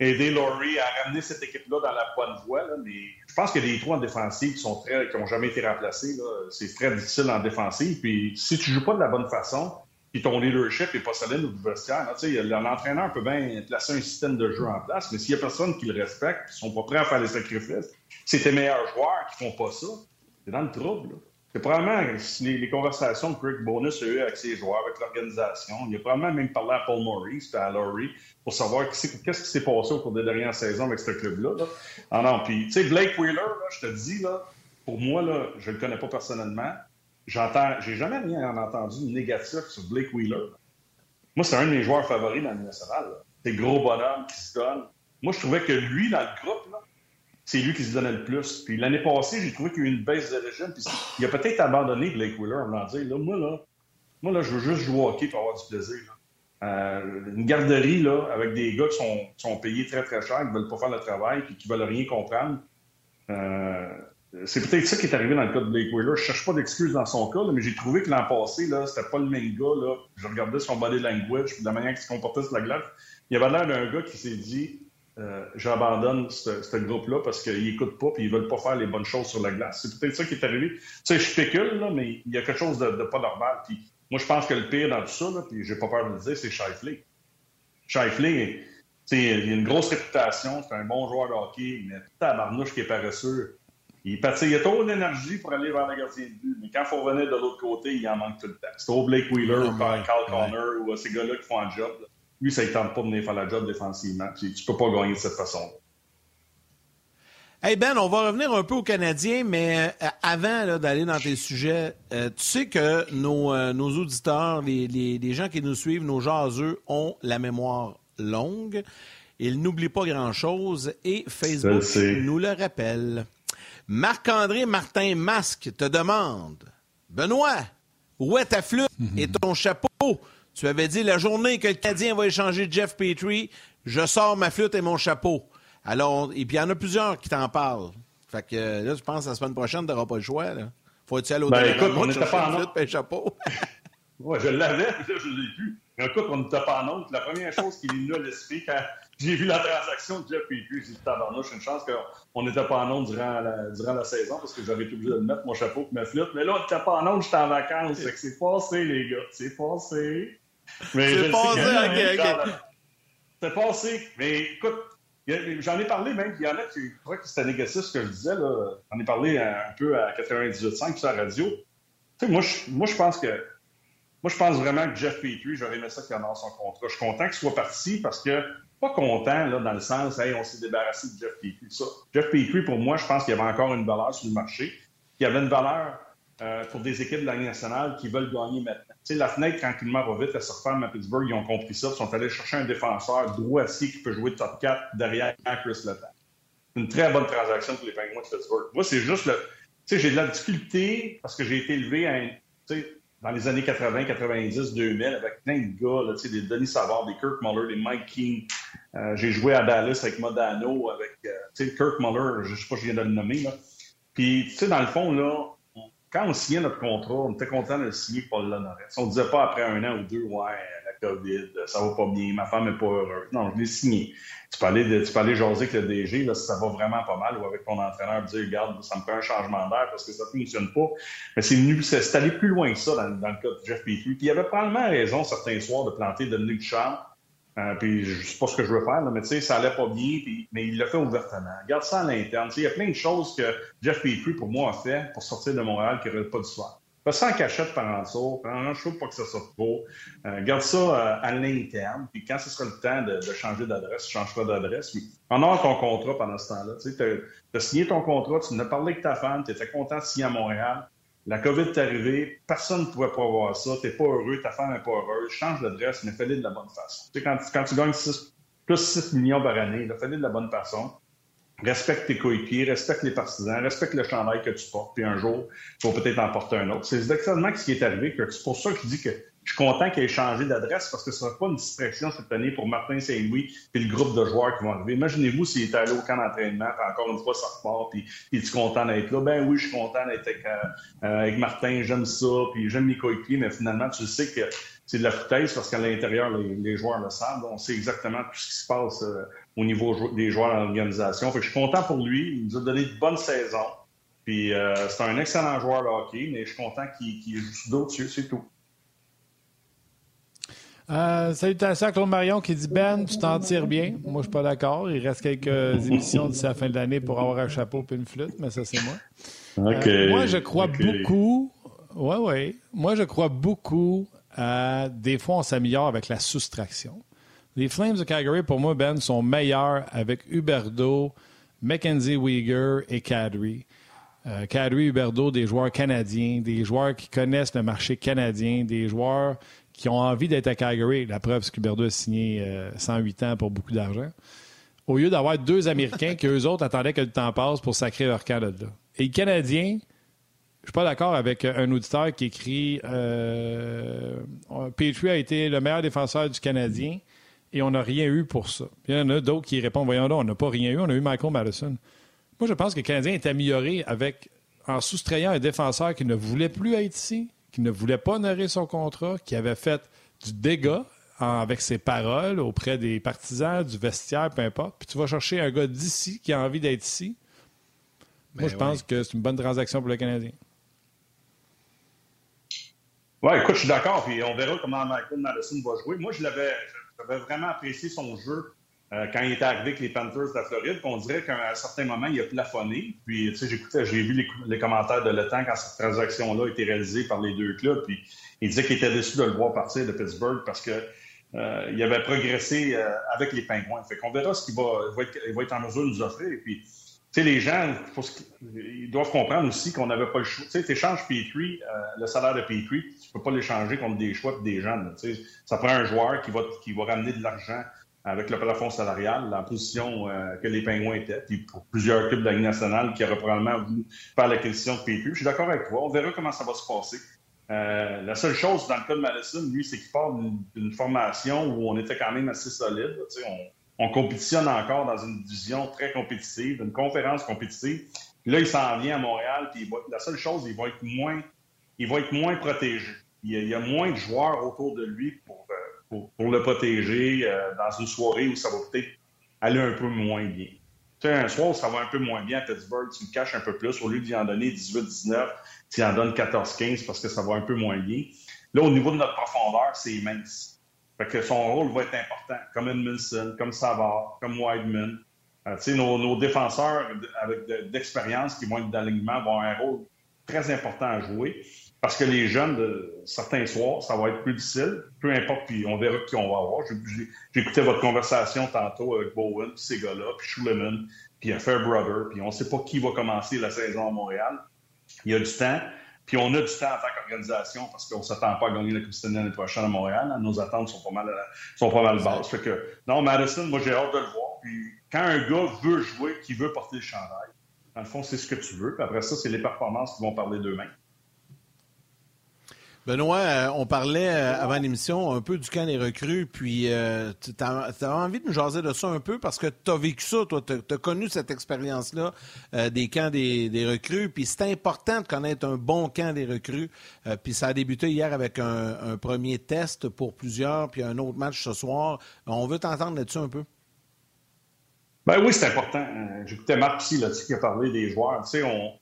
aider Laurie à ramener cette équipe-là dans la bonne voie. mais je pense qu'il y a des trous en défensive qui sont très, qui n'ont jamais été remplacés. C'est très difficile en défensive. Puis si tu joues pas de la bonne façon, puis ton leadership n'est pas solide au vestiaire, l'entraîneur peut bien placer un système de jeu en place, mais s'il n'y a personne qui le respecte, qui ne sont pas prêts à faire les sacrifices, c'est tes meilleurs joueurs qui ne font pas ça, c'est dans le trouble. C'est probablement les, conversations que Rick Bonus a eues avec ses joueurs, avec l'organisation. Il a probablement même parlé à Paul Maurice et à Laurie pour savoir qu'est-ce qui s'est passé au cours des dernières saisons avec ce club-là. Ah non, puis, tu sais, Blake Wheeler, je te dis, là, pour moi, là, je le connais pas personnellement. J'entends, j'ai jamais rien entendu de négatif sur Blake Wheeler. Moi, c'est un de mes joueurs favoris dans le national. C'est gros bonhomme qui se donne. Moi, je trouvais que lui, dans le groupe, là, c'est lui qui se donnait le plus. Puis l'année passée, j'ai trouvé qu'il y a eu une baisse de régime. Il a peut-être abandonné Blake Wheeler en dire là, moi, là, moi, là, je veux juste jouer au hockey pour avoir du plaisir. Euh, une garderie là, avec des gars qui sont, payés très, très cher, qui ne veulent pas faire le travail puis qui ne veulent rien comprendre. Euh, c'est peut-être ça qui est arrivé dans le cas de Blake Wheeler. Je ne cherche pas d'excuses dans son cas, mais j'ai trouvé que l'an passé, là, c'était pas le même gars. Là. Je regardais son body language, la manière qu'il se comportait sur la glace. Il avait l'air d'un gars qui s'est dit euh, j'abandonne ce, groupe-là parce qu'ils n'écoutent pas et ils veulent pas faire les bonnes choses sur la glace. C'est peut-être ça qui est arrivé. Tu sais, je spécule, là, mais il y a quelque chose de, pas normal. Puis moi, je pense que le pire dans tout ça, là, puis j'ai pas peur de le dire, c'est Shifley. Shifley, il a une grosse réputation, c'est un bon joueur de hockey, mais tabarnouche qui est paresseux. Il, il a trop d'énergie pour aller vers la gardien de but, mais quand il faut revenir de l'autre côté, il en manque tout le temps. C'est au Blake Wheeler ou Carl Connor ou ces gars-là qui font un job. Lui, ça ne tente pas de venir faire la job défensivement. Tu ne peux pas gagner de cette façon. Hey Ben, on va revenir un peu aux Canadiens, mais euh, avant d'aller dans tes sujets, euh, tu sais que nos, euh, nos auditeurs, les, les, gens qui nous suivent, nos jaseux, ont la mémoire longue. Ils n'oublient pas grand-chose et Facebook nous le rappelle. Marc-André Martin Masque te demande Benoît, où est ta flûte et ton chapeau tu avais dit la journée que le Canadien va échanger Jeff Petrie, je sors ma flûte et mon chapeau. Alors, et puis il y en a plusieurs qui t'en parlent. Fait que là, je pense que la semaine prochaine, tu n'auras pas le choix. Là. Faut-tu aller au ben, écoute, on n'était pas en flûte et chapeau? Ouais, je l'avais, là, je l'ai vu. Mais écoute, on n'était pas en honte. La première chose qui lui a l'esprit quand j'ai vu la transaction de Jeff Petrie, j'ai dit tabarnouche, une chance qu'on n'était pas en onde durant la, durant la saison parce que j'avais été obligé de mettre mon chapeau et ma flûte. Mais là, on n'était pas en onde, j'étais en vacances. Fait que c'est passé, les gars. C'est passé. C'est passé, ok, ok. C'est passé. Mais écoute, J'en ai parlé même, il y en a qui croient que c'était négatif ce que je disais. J'en ai parlé un, peu à 98.5 sur la radio. Tu sais, moi, je, moi, je pense que moi, je pense vraiment que Jeff Petrie, j'aurais aimé ça qu'il en son contrat. Je suis content qu'il soit parti parce que, pas content, là, dans le sens, hey, on s'est débarrassé de Jeff Petrie. Ça. Jeff Petrie, pour moi, je pense qu'il y avait encore une valeur sur le marché. Il y avait une valeur euh, pour des équipes de la Ligue nationale qui veulent gagner maintenant. Tu sais, la fenêtre, tranquillement, va vite, elle se à Pittsburgh. Ils ont compris ça. Ils sont allés chercher un défenseur droitier qui peut jouer top 4 derrière Chris Letang. Une très bonne transaction pour les Penguins de Pittsburgh. Moi, c'est juste le. Tu sais, j'ai de la difficulté parce que j'ai été élevé dans les années 80, 90, 2000 avec plein de gars, là, des Denis Savard, des Kirk Muller, des Mike King. Euh, j'ai joué à Dallas avec Modano, avec euh, Kirk Muller, je ne sais pas si je viens de le nommer. Puis, tu sais, dans le fond, là, quand on signait notre contrat, on était content de le signer pour Lonorette. On ne disait pas après un an ou deux, ouais, la COVID, ça va pas bien, ma femme n'est pas heureuse. Non, je l'ai signé. Tu peux aller, tu peux aller avec le DG, là, si ça va vraiment pas mal, ou avec ton entraîneur, dire, regarde, ça me fait un changement d'air parce que ça ne fonctionne pas. Mais c'est venu, c'est allé plus loin que ça dans, le cas de Jeff Petrie. Puis il avait probablement raison certains soirs de planter Dominique Duchamp euh, puis je sais pas ce que je veux faire, mais tu sais, ça allait pas bien, mais il l'a fait ouvertement. Regarde ça à l'interne. Il y a plein de choses que Jeff Petrie, pour moi, a fait pour sortir de Montréal qui n'aurait pas du soir. Pas sans cachette par en dessous, je trouve pas que ça sorte trop. Euh, garde ça euh, à l'interne, puis quand ce sera le temps de, changer d'adresse, tu changeras d'adresse. En dehors ton contrat pendant ce temps-là, tu as signé ton contrat, tu n'as parlé avec ta femme, tu étais content de signer à Montréal. La COVID est arrivée, personne ne pouvait pas voir ça, tu n'es pas heureux, ta femme n'est pas heureuse, change d'adresse, mais fais-le de la bonne façon. Tu sais, quand, tu gagnes plus 6 millions par année, fais-le de la bonne façon. Respecte tes coéquipiers, respecte les partisans, respecte le chandail que tu portes, puis un jour, tu vas peut-être en porter un autre. C'est exactement ce qui est arrivé. C'est pour ça que je dis que je suis content qu'il ait changé d'adresse parce que ce ne sera pas une distraction cette année pour Martin Saint-Louis et le groupe de joueurs qui vont arriver. Imaginez-vous s'il était allé au camp d'entraînement, puis encore une fois, ça repart, puis il est content d'être là? Ben oui, je suis content d'être avec, euh, avec, Martin, j'aime ça, puis j'aime mes coéquipiers, mais finalement, tu sais que c'est de la foutaise parce qu'à l'intérieur, les, joueurs le savent. On sait exactement tout ce qui se passe euh, au niveau des joueurs dans l'organisation. Je suis content pour lui. Il nous a donné de bonnes saisons. Puis euh, c'est un excellent joueur de hockey, mais je suis content qu'il joue sur d'autres yeux, c'est tout. Euh, salutations à Claude Marion qui dit Ben, tu t'en tires bien. Moi, je suis pas d'accord. Il reste quelques émissions d'ici la fin de l'année pour avoir un chapeau et une flûte, mais ça, c'est moi. Euh, moi, je crois beaucoup. Oui, oui. Moi, je crois beaucoup à. Des fois, on s'améliore avec la soustraction. Les Flames de Calgary, pour moi, Ben, sont meilleurs avec Huberdo, Mackenzie Weegar et Kadri. Euh, Kadri, Huberdo, des joueurs canadiens, des joueurs qui connaissent le marché canadien, des joueurs qui ont envie d'être à Calgary. La preuve, c'est que Berdo a signé 108 euh, ans pour beaucoup d'argent. Au lieu d'avoir deux Américains qui, eux autres, attendaient que le temps passe pour sacrer leur Canada. Et le Canadien, je suis pas d'accord avec un auditeur qui écrit euh, Petrie a été le meilleur défenseur du Canadien et on n'a rien eu pour ça. il y en a d'autres qui répondent Voyons donc, on n'a pas rien eu, on a eu Michael Madison. Moi, je pense que le Canadien est amélioré avec en soustrayant un défenseur qui ne voulait plus être ici, qui ne voulait pas honorer son contrat, qui avait fait du dégât avec ses paroles auprès des partisans, du vestiaire, peu importe. Puis tu vas chercher un gars d'ici qui a envie d'être ici. Moi, ben je pense que c'est une bonne transaction pour le Canadien. Oui, écoute, je suis d'accord. Puis on verra comment Michael Madison va jouer. Moi, je l'avais, j'avais vraiment apprécié son jeu euh, quand il était arrivé avec les Panthers de la Floride, on dirait qu'à un certain moment, il a plafonné. Puis, tu sais, j'écoutais, j'ai vu les, commentaires de Le quand cette transaction-là a été réalisée par les deux clubs. Puis, il disait qu'il était déçu de le voir partir de Pittsburgh parce que euh, il avait progressé euh, avec les Pingouins. Fait qu'on verra ce qu'il va, va, être, en mesure de nous offrir. Puis, tu sais, les gens, ils doivent comprendre aussi qu'on n'avait pas le choix. Tu sais, tu échanges Petrie, le salaire de Petrie, tu peux pas l'échanger contre des choix et des jeunes. Tu sais, ça prend un joueur qui va, qui va ramener de l'argent avec le plafond salarial, la position euh, que les Pingouins étaient, puis pour plusieurs clubs de la Ligue nationale qui auraient probablement voulu faire la question de PQ. Je suis d'accord avec toi. On verra comment ça va se passer. Euh, la seule chose dans le cas de Madison, lui, c'est qu'il part d'une formation où on était quand même assez solide. On, on, compétitionne encore dans une division très compétitive, une conférence compétitive. Là, il s'en vient à Montréal, puis la seule chose, il va être moins, il va être moins protégé. il y, a, moins de joueurs autour de lui pour, euh, pour, le protéger euh, dans une soirée où ça va peut-être aller un peu moins bien. Tu sais, un soir où ça va un peu moins bien à Pittsburgh, tu le caches un peu plus. Au lieu d'y en donner 18-19, tu en donnes 14-15 parce que ça va un peu moins bien. Là, au niveau de notre profondeur, c'est immense. Fait que son rôle va être important, comme Edmondson, comme Savard, comme Wideman. Euh, tu sais, nos, défenseurs avec d'expérience qui vont être d'alignement vont avoir un rôle très important à jouer. Parce que les jeunes, certains soirs, ça va être plus difficile. Peu importe, puis on verra qui on va avoir. J'écoutais votre conversation tantôt avec Bowen, puis ces gars-là, puis Schuleman, puis Fairbrother, puis on ne sait pas qui va commencer la saison à Montréal. Il y a du temps. Puis on a du temps en tant qu'organisation parce qu'on ne s'attend pas à gagner la Coupe l'année prochaine à Montréal. Nos attentes sont pas mal, sont pas mal basses. Fait que, non, Madison, moi, j'ai hâte de le voir. Puis quand un gars veut jouer, qui veut porter le chandail, dans le fond, c'est ce que tu veux. Puis après ça, c'est les performances qui vont parler d'eux-mêmes. Benoît, euh, on parlait euh, avant l'émission un peu du camp des recrues, puis euh, tu as, envie de nous jaser de ça un peu parce que tu as vécu ça, toi, tu as, connu cette expérience-là des camps des, recrues, puis c'est important de connaître un bon camp des recrues, puis ça a débuté hier avec un, premier test pour plusieurs, puis un autre match ce soir. On veut t'entendre là-dessus un peu. Ben oui, c'est important. J'écoutais Marc là, qui a parlé des joueurs. Tu sais, on,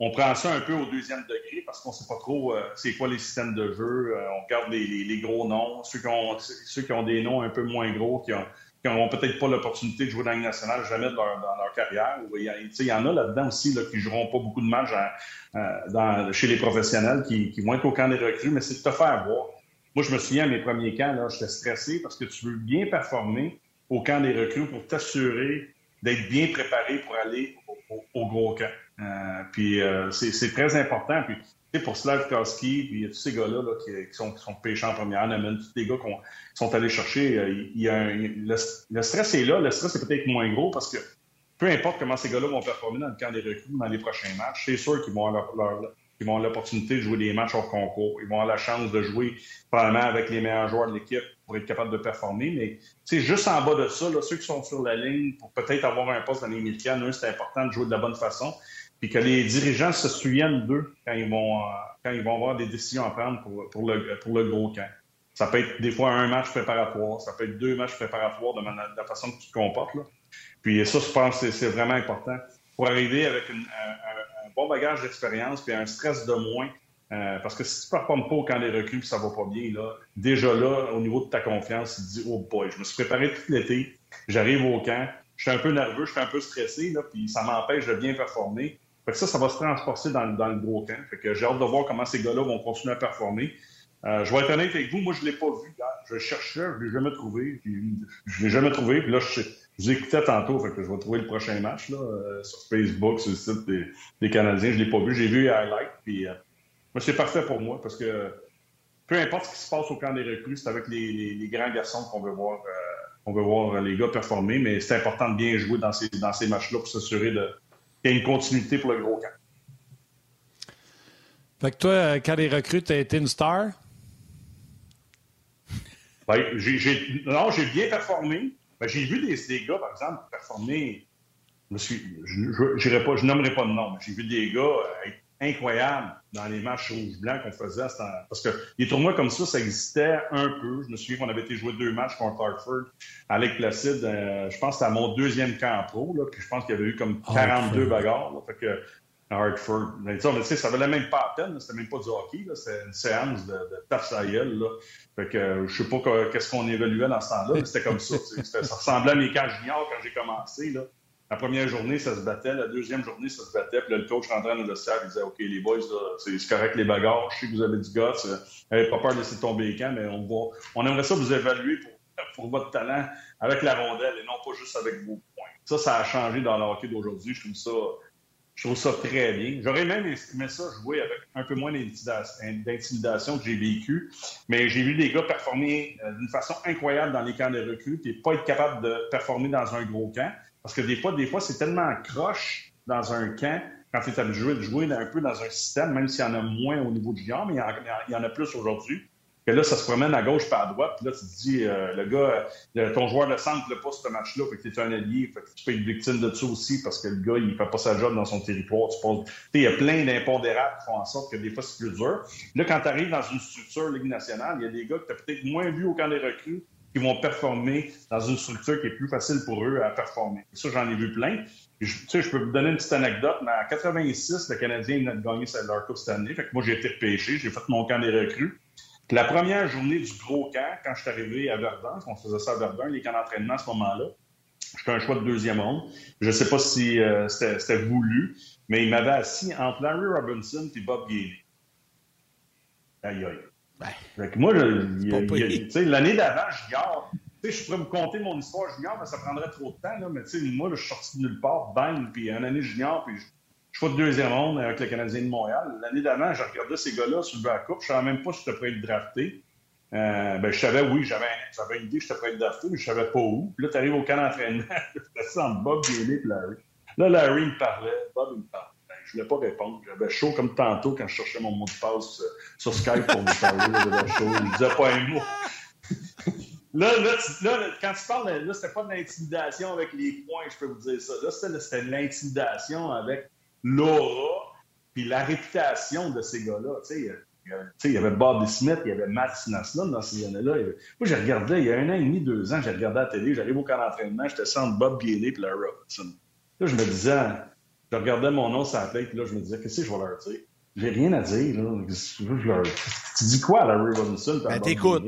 on prend ça un peu au deuxième degré parce qu'on ne sait pas trop euh, c'est quoi les systèmes de jeu. Euh, on regarde les, gros noms, ceux qui, ont, des noms un peu moins gros, qui n'auront peut-être pas l'opportunité de jouer dans la nationale jamais dans leur carrière. Il y, en a là-dedans aussi là, qui ne joueront pas beaucoup de matchs chez les professionnels, qui, vont être au camp des recrues, mais c'est de te faire voir. Moi, je me souviens, à mes premiers camps, j'étais stressé parce que tu veux bien performer au camp des recrues pour t'assurer d'être bien préparé pour aller au gros camp. Euh, puis euh, c'est très important. Puis, pour Slavkowski, puis tous ces gars-là qui, sont, qui sont pêchés en première, même tous les gars qui sont allés chercher, euh, il y a le, stress est là. Le stress est peut-être moins gros parce que peu importe comment ces gars-là vont performer dans le camp des recrues dans les prochains matchs, c'est sûr qu'ils vont avoir leur, l'opportunité de jouer des matchs hors concours. Ils vont avoir la chance de jouer probablement avec les meilleurs joueurs de l'équipe pour être capable de performer. Mais c'est juste en bas de ça, ceux qui sont sur la ligne pour peut-être avoir un poste dans les médias, c'est important de jouer de la bonne façon puis que les dirigeants se souviennent d'eux quand ils vont euh, quand ils vont avoir des décisions à prendre pour, pour, le, pour le gros camp. Ça peut être des fois un match préparatoire, ça peut être deux matchs préparatoires de, la façon que tu te. Puis ça, je pense que c'est vraiment important pour arriver avec un, bon bagage d'expérience puis un stress de moins. Euh, parce que si tu ne performes pas camp des recrues ça va pas bien, là, déjà là, au niveau de ta confiance, tu te dis Oh boy, je me suis préparé tout l'été, j'arrive au camp, je suis un peu nerveux, je suis un peu stressé, là, puis ça m'empêche de bien performer. Fait que ça, ça va se transporter dans, le gros camp. Fait que j'ai hâte de voir comment ces gars-là vont continuer à performer. Euh, je vais être honnête avec vous, moi, je ne l'ai pas vu. Je cherchais, je ne l'ai jamais trouvé. je ne l'ai jamais trouvé. Puis là, je, vous écoutais tantôt, fait que je vais trouver le prochain match là, euh, sur Facebook, sur le site des, Canadiens. Je ne l'ai pas vu. J'ai vu les highlights. Puis, euh, c'est parfait pour moi parce que peu importe ce qui se passe au camp des recrues, c'est avec les, grands garçons qu'on veut voir. on veut voir les gars performer, mais c'est important de bien jouer dans ces, dans ces matchs-là pour s'assurer de, il y a une continuité pour le gros camp. Fait que toi, euh, quand les recrues, tu as été une star? Ben, non, j'ai bien performé. Ben, j'ai vu des, des, gars, par exemple, performer. Je pas, je nommerai pas de nom, mais j'ai vu des gars euh, être incroyables dans les matchs rouge-blanc qu'on faisait. Parce que les tournois comme ça, ça existait un peu. Je me souviens qu'on avait été joué deux matchs contre Hartford avec Placide. Euh, je pense que c'était à mon deuxième camp pro. Là, puis je pense qu'il y avait eu comme 42 bagarres. fait que, Hartford. Mais, ça, valait même pas la peine. C'était même pas du hockey. C'était une séance de, de taf. Fait que euh, je sais pas qu'est-ce qu'on évaluait dans ce temps-là, mais c'était comme ça. Ça ressemblait à mes camps juniors quand j'ai commencé. Là. La première journée, ça se battait. La deuxième journée, ça se battait. Puis là, le coach rentrait dans le vestiaire il disait OK, les boys, c'est correct les bagarres. Je sais que vous avez du gars. N'avez pas peur de laisser tomber les camps, mais on va, on aimerait ça vous évaluer pour, votre talent avec la rondelle et non pas juste avec vos points. Ça, ça a changé dans le hockey d'aujourd'hui. Je trouve ça. Je trouve ça très bien. J'aurais même aimé ça jouer avec un peu moins d'intimidation que j'ai vécu, mais j'ai vu des gars performer euh, d'une façon incroyable dans les camps de recrues et pas être capable de performer dans un gros camp. Parce que des fois, des fois, c'est tellement croche dans un camp quand tu es habitué de jouer un peu dans un système, même s'il y en a moins au niveau du junior, mais il y en a, plus aujourd'hui. que là, ça se promène à gauche pas à droite. Puis là, tu te dis, euh, le gars, euh, ton joueur de centre ne pas ce match-là, fait que tu es un allié, que tu peux être victime de ça aussi parce que le gars, il fait pas sa job dans son territoire. Tu il y a plein d'impondérables qui font en sorte que des fois, c'est plus dur. Là, quand tu arrives dans une structure Ligue nationale, il y a des gars que tu as peut-être moins vu au camp des recrues qui vont performer dans une structure qui est plus facile pour eux à performer. Ça, j'en ai vu plein. Je, tu sais, je peux vous donner une petite anecdote, mais en 86, le Canadien a gagné leur Coupe cette année. Fait que moi, j'ai été repêché, j'ai fait mon camp des recrues la première journée du gros camp, quand je suis arrivé à Verdun, on faisait ça à Verdun, les camps d'entraînement à ce moment-là, j'étais un choix de deuxième ronde. Je ne sais pas si euh, c'était voulu, mais il m'avait assis entre Larry Robinson et Bob Gailey. Aïe, aïe. Ben, moi, l'année d'avant, je garde. Je pourrais vous conter mon histoire junior, mais ça prendrait trop de temps. Là, mais moi, je suis sorti de nulle part, bang, puis un année junior, puis je, je fais de deuxième ronde avec le Canadien de Montréal. L'année d'avant, je regardais ces gars-là sur le coupe. Je ne savais même pas si j'étais prêt à être drafté. Euh, ben, je savais, oui, j'avais, une idée que j'étais prêt à être drafté, mais je ne savais pas où. Puis là, tu arrives au camp d'entraînement, je entre Bob, Gailey et Larry. Là, Larry me parlait, Bob, il me parlait. Je voulais pas répondre. J'avais chaud comme tantôt quand je cherchais mon mot de passe euh, sur Skype pour me parler. de chaud. Je disais pas un mot. Là, là, là, quand tu parles, là, c'était pas de l'intimidation avec les points, je peux vous dire ça. Là, c'était de l'intimidation avec l'aura puis la réputation de ces gars-là. Tu sais, il y avait Bob Smith, il y avait Matt Sinaslund dans ces années-là. Moi, j'ai regardé, il y a un an et demi, deux ans, j'ai regardé la télé, j'arrive au camp d'entraînement, j'étais sans Bob Gailey et Larry Robinson. Là, je me disais, je regardais mon nom sur la là, je me disais, qu'est-ce que je vais leur dire? J'ai rien à dire, là. Tu dis quoi à Larry Robinson? Ben, t'écoutes.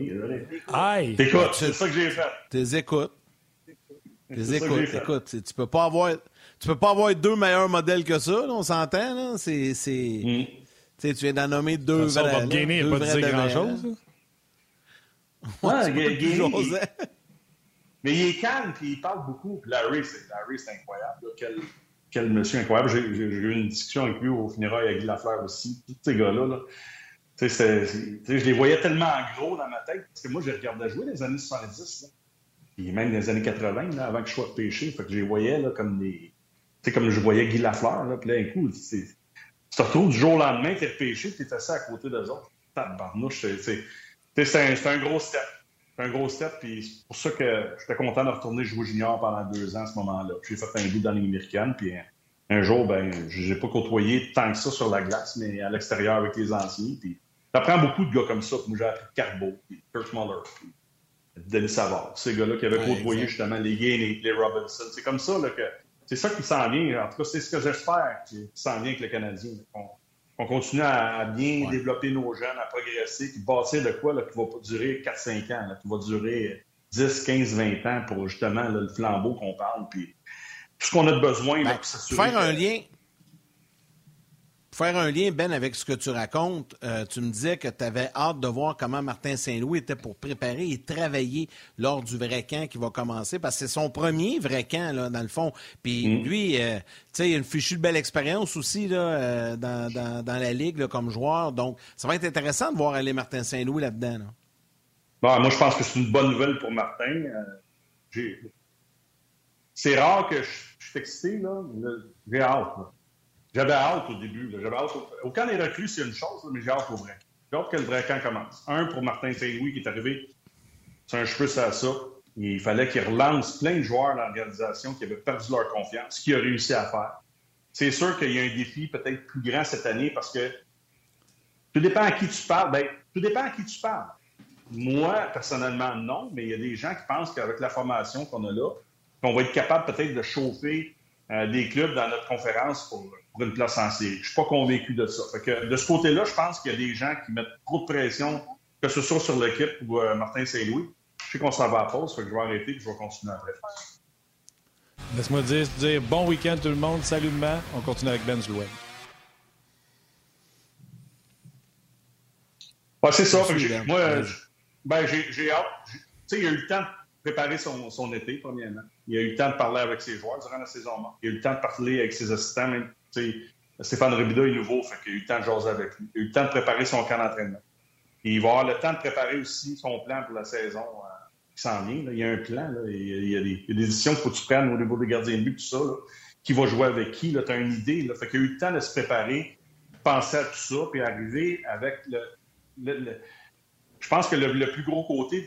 Aïe! T'écoutes, c'est ça que j'ai fait. T'es écoutes. T'es écoutes. Tu peux pas avoir tu peux pas avoir deux meilleurs modèles que ça, on s'entend, là. C'est. Mm. Tu viens d'en nommer deux ça, vrais. Bob Gainey n'a pas dit grand-chose. Ouais, Gainey. Mais il est calme, puis il parle beaucoup. Larry, c'est incroyable. Quel, quel, monsieur incroyable. J'ai eu une discussion avec lui au funérail avec Guy Lafleur aussi. Tous ces gars-là, là. je les voyais tellement gros dans ma tête, parce que moi, je regardais jouer les années 70, là. puis même dans les années 80, là, avant que je sois pêché. Fait que je les voyais comme comme je voyais Guy Lafleur, là, puis là, un coup, tu te retrouves du jour au lendemain, tu es repêché, tu es assis à côté d'eux autres. Tabarnouche, c'est un, gros step. C'est un gros step, puis c'est pour ça que j'étais content de retourner jouer junior pendant deux ans à ce moment-là. J'ai fait un bout dans les américaine, puis un, jour, ben, j'ai pas côtoyé tant que ça sur la glace, mais à l'extérieur avec les anciens. Puis t'apprends beaucoup de gars comme ça. Moi, j'ai appris Carbo, puis Kurt Muller, puis Denis Savard. Ces gars-là qui avaient côtoyé justement les Gaines les Robinson. C'est comme ça là, que c'est ça qui s'en vient. En tout cas, c'est ce que j'espère qui s'en vient avec le Canadien. On continue à bien développer nos jeunes, à progresser, puis bâtir de quoi là, qui va durer 4-5 ans, là, qui va durer 10, 15, 20 ans pour justement le flambeau qu'on parle. Puis tout ce qu'on a besoin ben, pour s'assurer. Faire un lien faire un lien, Ben, avec ce que tu racontes, euh, tu me disais que tu avais hâte de voir comment Martin Saint-Louis était pour préparer et travailler lors du vrai camp qui va commencer, parce que c'est son premier vrai camp, là, dans le fond. Puis mm. lui, euh, tu sais, il a une fichue de belle expérience aussi là, euh, dans, la Ligue comme joueur. Donc, ça va être intéressant de voir aller Martin Saint-Louis là-dedans. Bon, moi, je pense que c'est une bonne nouvelle pour Martin. C'est rare que je, suis excité, là. J'ai hâte. J'avais hâte au début. J'avais hâte au... camp des recrues, c'est une chose, mais j'ai hâte au vrai. J'ai hâte que le vrai camp commence. Un pour Martin Saint-Louis qui est arrivé, c'est un cheveu à ça. Il fallait qu'il relance plein de joueurs dans l'organisation qui avaient perdu leur confiance, ce qu'il a réussi à faire. C'est sûr qu'il y a un défi peut-être plus grand cette année parce que tout dépend à qui tu parles. Bien, tout dépend à qui tu parles. Moi, personnellement, non, mais il y a des gens qui pensent qu'avec la formation qu'on a là, qu'on va être capable peut-être de chauffer euh, des clubs dans notre conférence pour pour une place en série. Je suis pas convaincu de ça. que, de ce côté-là, je pense qu'il y a des gens qui mettent trop de pression, que ce soit sur l'équipe ou euh, Martin Saint-Louis. Je sais qu'on s'en va à pause, fait que je vais arrêter et je vais continuer après. Laisse-moi dire, dire bon week-end tout le monde. Salut demain. On continue avec Ben Louet. c'est ça. moi, ben, j'ai hâte. Tu sais, il y a eu le temps de préparer son, son, été, premièrement. Il a eu le temps de parler avec ses joueurs durant la saison Il a eu le temps de parler avec ses assistants, même Stéphane Robida est nouveau, fait qu'il a eu le temps de jaser avec lui. Il a eu le temps de préparer son camp d'entraînement. il va avoir le temps de préparer aussi son plan pour la saison euh, qui s'en vient. Il y a un plan, Il, y a, des, décisions qu'il faut que tu prennes au niveau des gardiens de but, tout ça. Qui va jouer avec qui? Tu as une idée. Là. Fait qu'il a eu le temps de se préparer, penser à tout ça, puis arriver avec le. je pense que le, plus gros côté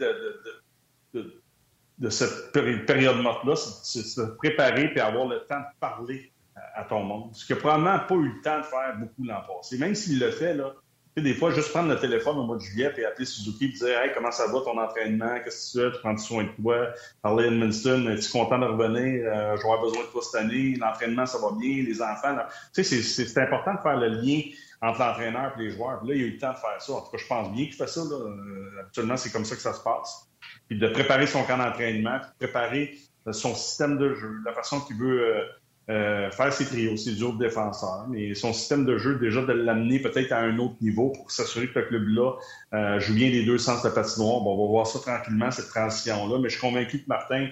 de, cette période-là, c'est de se préparer et avoir le temps de parler à, ton monde. Ce qu'il n'a probablement pas eu le temps de faire beaucoup l'an passé. Même s'il le fait, là, des fois, juste prendre le téléphone au mois de juillet et appeler Suzuki et dire Hey, comment ça va ton entraînement? Qu'est-ce que tu fais? Tu prends soin de toi? Parler à Edmundston, es-tu content de revenir? Euh, avoir besoin de toi cette année. L'entraînement, ça va bien. Les enfants. Tu sais, c'est important de faire le lien entre l'entraîneur et les joueurs. là, il a eu le temps de faire ça. En tout cas, je pense bien qu'il fait ça. Là. Euh, habituellement, c'est comme ça que ça se passe. Puis de préparer son camp d'entraînement, de préparer euh, son système de jeu, la façon qu'il veut euh, faire ses trios, ses duos de défenseurs, mais son système de jeu, déjà de l'amener peut-être à un autre niveau pour s'assurer que le club-là euh, joue bien les deux sens de patinoire. Bon, on va voir ça tranquillement, cette transition-là, mais je suis convaincu que Martin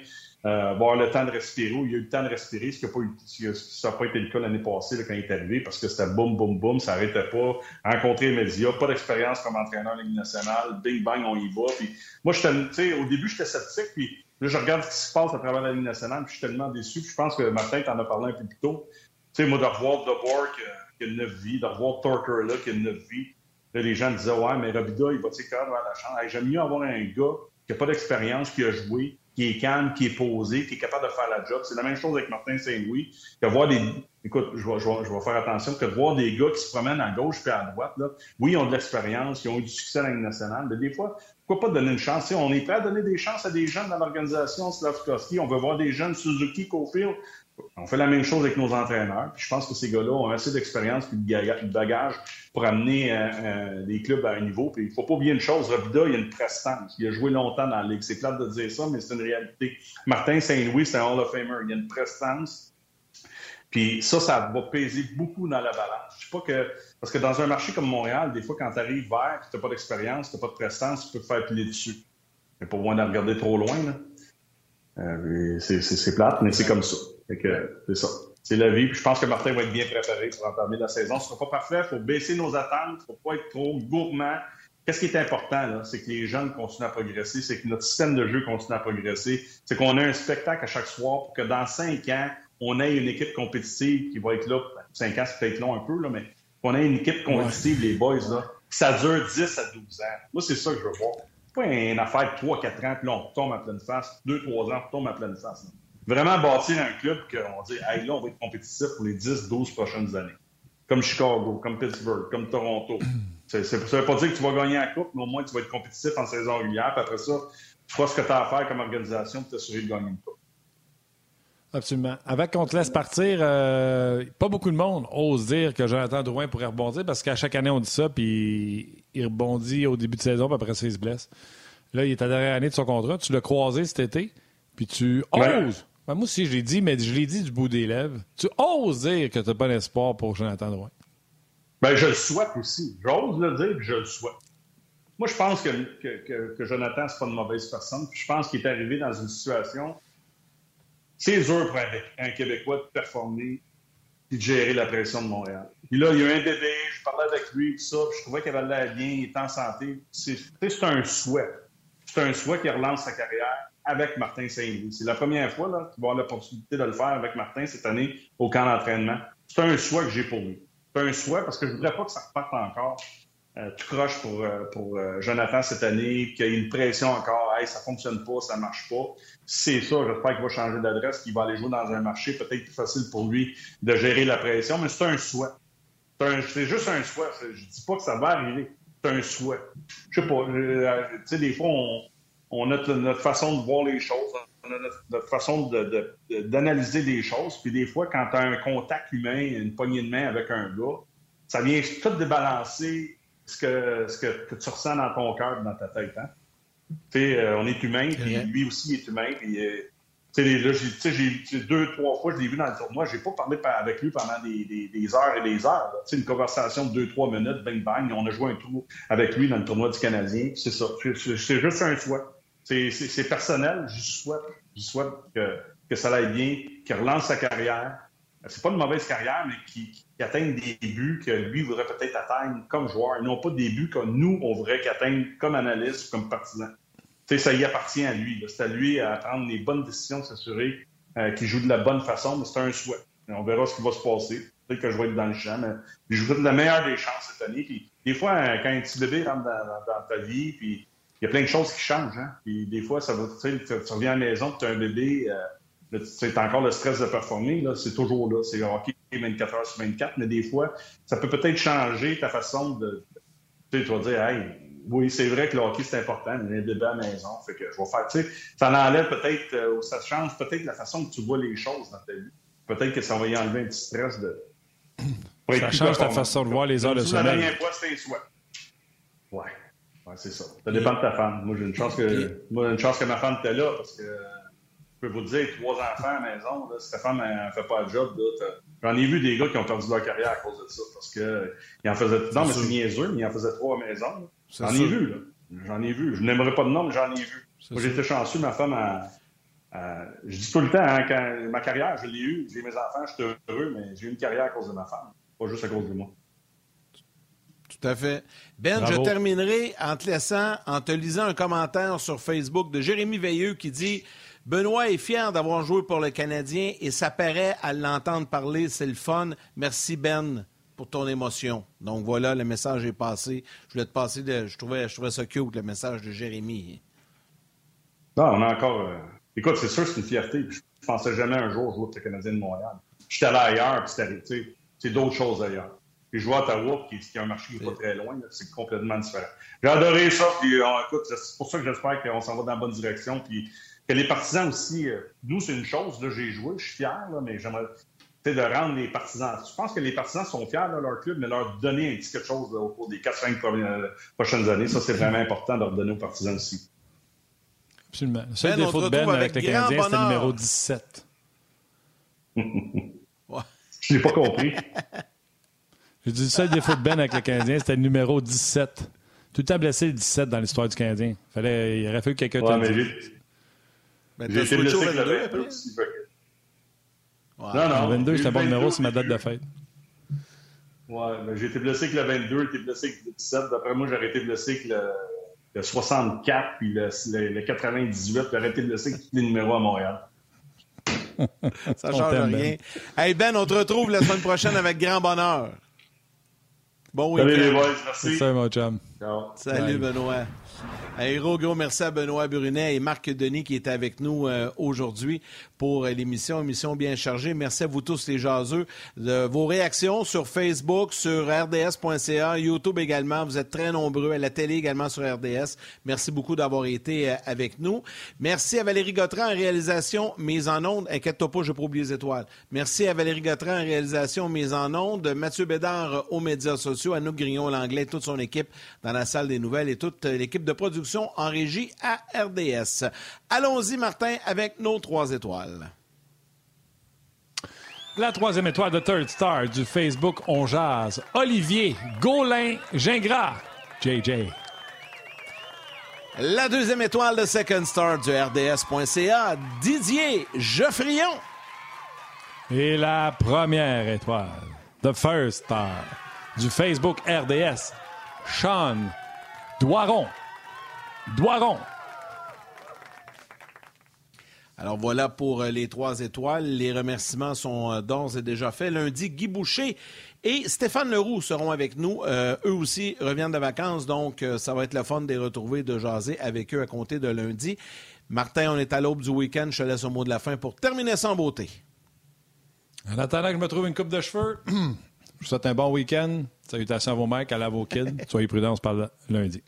euh, va avoir le temps de respirer, ou il a eu le temps de respirer, ce qui n'a pas, pas été le cas l'année passée quand il est arrivé, parce que c'était boum, boum, boum, ça n'arrêtait pas. Rencontrer les médias, pas d'expérience comme entraîneur de nationale, bing, bang, on y va. Puis, moi, au début, j'étais sceptique, puis Là, je regarde ce qui se passe à travers la Ligue nationale, puis je suis tellement déçu. je pense que Martin t'en a parlé un peu plus tôt. Tu sais, moi, de revoir DeBoer qui, a neuf vies, de revoir Torker là, qui a neuf vies. Là, les gens disaient, ouais, mais Robida, il va tirer vers la chambre. J'aime mieux avoir un gars qui n'a pas d'expérience, qui a joué, qui est calme, qui est posé, qui est capable de faire la job. C'est la même chose avec Martin Saint-Louis. Que voir des. Écoute, je vais, faire attention que de voir des gars qui se promènent à gauche puis à droite. Là. Oui, ils ont de l'expérience, ils ont eu du succès à nationale, mais des fois, pourquoi pas donner une chance? on est prêt à donner des chances à des jeunes dans l'organisation Slavkovski. On veut voir des jeunes Suzuki, Cofield. On fait la même chose avec nos entraîneurs. je pense que ces gars-là ont assez d'expérience et de bagage pour amener euh, euh, des clubs à un niveau. Puis il ne faut pas oublier une chose, Robida, il a une prestance. Il a joué longtemps dans la Ligue. C'est plate de dire ça, mais c'est une réalité. Martin Saint-Louis, c'est un Hall of Famer. Il a une prestance. Puis ça, ça va peser beaucoup dans la balance. Je sais pas que parce que dans un marché comme Montréal, des fois, quand tu arrives vert, tu n'as pas d'expérience, tu n'as pas de prestance, tu peux faire piler dessus. Mais pas moins de regarder trop loin. Euh, c'est plate, mais c'est comme ça. C'est ça. C'est la vie. Puis je pense que Martin va être bien préparé pour entamer la saison. Ce ne sera pas parfait. Il faut baisser nos attentes. Il ne faut pas être trop gourmand. Qu'est-ce qui est important, c'est que les jeunes continuent à progresser, c'est que notre système de jeu continue à progresser, c'est qu'on a un spectacle à chaque soir pour que dans cinq ans, on ait une équipe compétitive qui va être là. Cinq ans, c'est peut-être long un peu, là, mais qu'on ait une équipe compétitive, les boys, là, ça dure 10 à 12 ans. Moi, c'est ça que je veux voir. Pas une affaire de 3-4 ans, puis là, on tombe à pleine face. 2-3 ans, on tombe à pleine face. Vraiment bâtir un club qu'on dit, hey, là, on va être compétitif pour les 10-12 prochaines années. Comme Chicago, comme Pittsburgh, comme Toronto. ça ne veut pas dire que tu vas gagner la coupe, mais au moins, tu vas être compétitif en saison régulière. Puis après ça, tu feras ce que tu as à faire comme organisation pour t'assurer de gagner une coupe. Absolument. Avant qu'on te laisse partir, euh, pas beaucoup de monde ose dire que Jonathan Drouin pourrait rebondir parce qu'à chaque année, on dit ça, puis il rebondit au début de saison, puis après ça, il se blesse. Là, il est à la dernière année de son contrat. Tu l'as croisé cet été, puis tu oses. Ben, moi aussi, je l'ai dit, mais je l'ai dit du bout des lèvres. Tu oses dire que tu n'as pas d'espoir pour Jonathan Drouin. Ben, je le souhaite aussi. J'ose le dire, je le souhaite. Moi, je pense que, que, que, Jonathan, c'est pas une mauvaise personne. je pense qu'il est arrivé dans une situation c'est dur pour un, Québécois de performer et de gérer la pression de Montréal. Puis là, il y a un bébé, je parlais avec lui, tout ça, puis je trouvais qu'il avait l'air bien, il est en santé. C'est un souhait. C'est un souhait qu'il relance sa carrière avec Martin Saint-Louis. C'est la première fois qu'il va avoir l'opportunité de le faire avec Martin cette année au camp d'entraînement. C'est un souhait que j'ai pour lui. C'est un souhait parce que je ne voudrais pas que ça reparte encore euh, tout croche pour, euh, euh, Jonathan cette année, qu'il y a une pression encore, hey, ça fonctionne pas, ça marche pas. C'est ça, j'espère qu'il va changer d'adresse, qu'il va aller jouer dans un marché peut-être plus facile pour lui de gérer la pression, mais c'est un souhait. C'est juste un souhait. Je dis pas que ça va arriver. C'est un souhait. Je sais pas. Tu sais, des fois, on, a notre façon de voir les choses, on a notre, façon d'analyser les choses. Puis des fois, quand tu as un contact humain, une poignée de main avec un gars, ça vient tout débalancer ce que, ce que, tu ressens dans ton cœur, dans ta tête. Hein? Euh, on est humain, puis lui aussi est humain. Puis, euh, là, j'ai deux, trois fois, je l'ai vu dans le tournoi. J'ai pas parlé avec lui pendant des, des, heures et des heures. Une conversation de deux, trois minutes, bang, bang. On a joué un tour avec lui dans le tournoi du Canadien. C'est ça. C'est juste un souhait. C'est personnel. Je souhaite, je souhaite que, que ça aille bien, qu'il relance sa carrière, c'est pas une mauvaise carrière, mais qui, qui des buts que lui voudrait peut-être atteindre comme joueur, et non pas des buts que nous, on voudrait qu'il atteigne comme analyste ou comme partisan. sais, ça y appartient à lui. C'est à lui à prendre les bonnes décisions, s'assurer euh, qu'il joue de la bonne façon, mais c'est un souhait. on verra ce qui va se passer. Peut-être que je vais être dans le champ, mais je vous souhaite la meilleure des chances cette année. Puis, des fois, euh, quand un petit bébé rentre dans, ta vie, puis il y a plein de choses qui changent. Hein? Puis des fois, ça va, tu, reviens à la maison, tu as un bébé, euh, tu encore le stress de performer, là, c'est toujours là. C'est hockey 24 heures sur 24, mais des fois, ça peut peut-être changer ta façon de. Tu sais, tu vas dire, hey, oui, c'est vrai que le hockey, c'est important, mais il y a un bébé à la maison, fait que je vais faire, tu sais, ça enlève peut-être, euh, ou ça change peut-être la façon que tu vois les choses dans ta vie. Peut-être que ça va y enlever un petit stress de. Ça change ta façon de voir les heures de sommeil. La dernière fois, c'était Ouais. Ouais, c'est ça. Ça dépend de ta femme. Moi, j'ai une chance que, moi, une chance que ma femme était là parce que je peux vous dire, trois enfants à la maison, là, si ta femme ne fait pas le job, j'en ai vu des gars qui ont perdu leur carrière à cause de ça parce que en faisaient. Non, mais c'est niaiseux, mais ils en faisaient trois à la maison. J'en ai vu, là. J'en ai vu. Je n'aimerais pas de nom, mais j'en ai vu. Moi, j'étais chanceux, ma femme a. je dis tout le temps, hein, quand ma carrière, je l'ai eue, j'ai mes enfants, je suis heureux, mais j'ai eu une carrière à cause de ma femme, pas juste à cause de moi. Tout à fait. Ben, je terminerai en te laissant, en te lisant un commentaire sur Facebook de Jérémy Veilleux qui dit Benoît est fier d'avoir joué pour le Canadien et ça paraît à l'entendre parler, c'est le fun. Merci Ben pour ton émotion. Donc voilà, le message est passé. Je voulais te passer, de, je, trouvais, je trouvais ça cute, le message de Jérémy. Non, on a encore. Euh, écoute, c'est sûr, c'est une fierté. Je pensais jamais un jour jouer pour le Canadien de Montréal. J'étais allé ailleurs, puis c'est d'autres choses ailleurs. Puis jouer à Ottawa, qui, qui a un marché qui n'est pas très loin, c'est complètement différent. J'ai adoré ça, puis euh, écoute, c'est pour ça que j'espère qu'on s'en va dans la bonne direction, puis que les partisans aussi, euh, nous, c'est une chose, là, j'ai joué, je suis fier, là, mais j'aimerais de rendre les partisans. Je pense que les partisans sont fiers de leur club, mais leur donner un petit quelque chose au cours des 4-5 euh, prochaines années, ça, c'est vraiment important de leur donner aux partisans aussi. Absolument. Le seul ben, défaut de Ben avec, le Canadien, c'est le numéro 17. Je n'ai pas compris. Je dis le seul défaut de Ben avec le Canadien, c'était le numéro 17. Tout le temps blessé le 17 dans l'histoire du Canadien. Fallait, il aurait fallu que quelqu'un ouais, mais j'ai été blessé avec le 22 aussi. Non, non. Le 22, c'est un bon numéro, c'est ma date de fête. Ouais, mais j'ai été blessé avec le 22, j'ai été blessé avec le 17. D'après moi, j'aurais été blessé avec le, le 64 puis le, le, 98. J'aurais été blessé avec tous les numéros à Montréal. Ça change rien. Ben. Hey Ben, on te retrouve la semaine prochaine avec grand bonheur. Bon week-end. Salut les boys, merci. Salut mon chum. Salut Benoît. Un gros, merci à Benoît Brunet et Marc Denis qui étaient avec nous euh, aujourd'hui pour euh, l'émission, émission bien chargée. Merci à vous tous les jaseux de vos réactions sur Facebook, sur rds.ca, YouTube également. Vous êtes très nombreux, à la télé également sur RDS. Merci beaucoup d'avoir été euh, avec nous. Merci à Valérie Gautran en réalisation, mise en onde. Inquiète-toi pas, je pas oublier les étoiles. Merci à Valérie Gautran en réalisation, mise en onde. Mathieu Bédard aux médias sociaux, Anouk Grignon, l'anglais, toute son équipe dans la salle des nouvelles et toute l'équipe de production en régie à RDS. Allons-y, Martin, avec nos trois étoiles. La troisième étoile de Third Star du Facebook On Jazz, Olivier Gaulin Gingras, JJ. La deuxième étoile de Second Star du RDS.ca, Didier Geoffrion. Et la première étoile, The First Star du Facebook RDS, Sean Doiron. Doiron. Alors voilà pour euh, les trois étoiles. Les remerciements sont euh, d'ores et déjà faits. Lundi, Guy Boucher et Stéphane Leroux seront avec nous. Euh, eux aussi reviennent de vacances, donc ça va être le fun de les retrouver, de jaser avec eux à compter de lundi. Martin, on est à l'aube du week-end. Je te laisse au mot de la fin pour terminer sans beauté. En attendant que je me trouve une coupe de cheveux, je vous souhaite un bon week-end. Salutations à vos mères, à vos kids. Soyez prudents, on se parle lundi.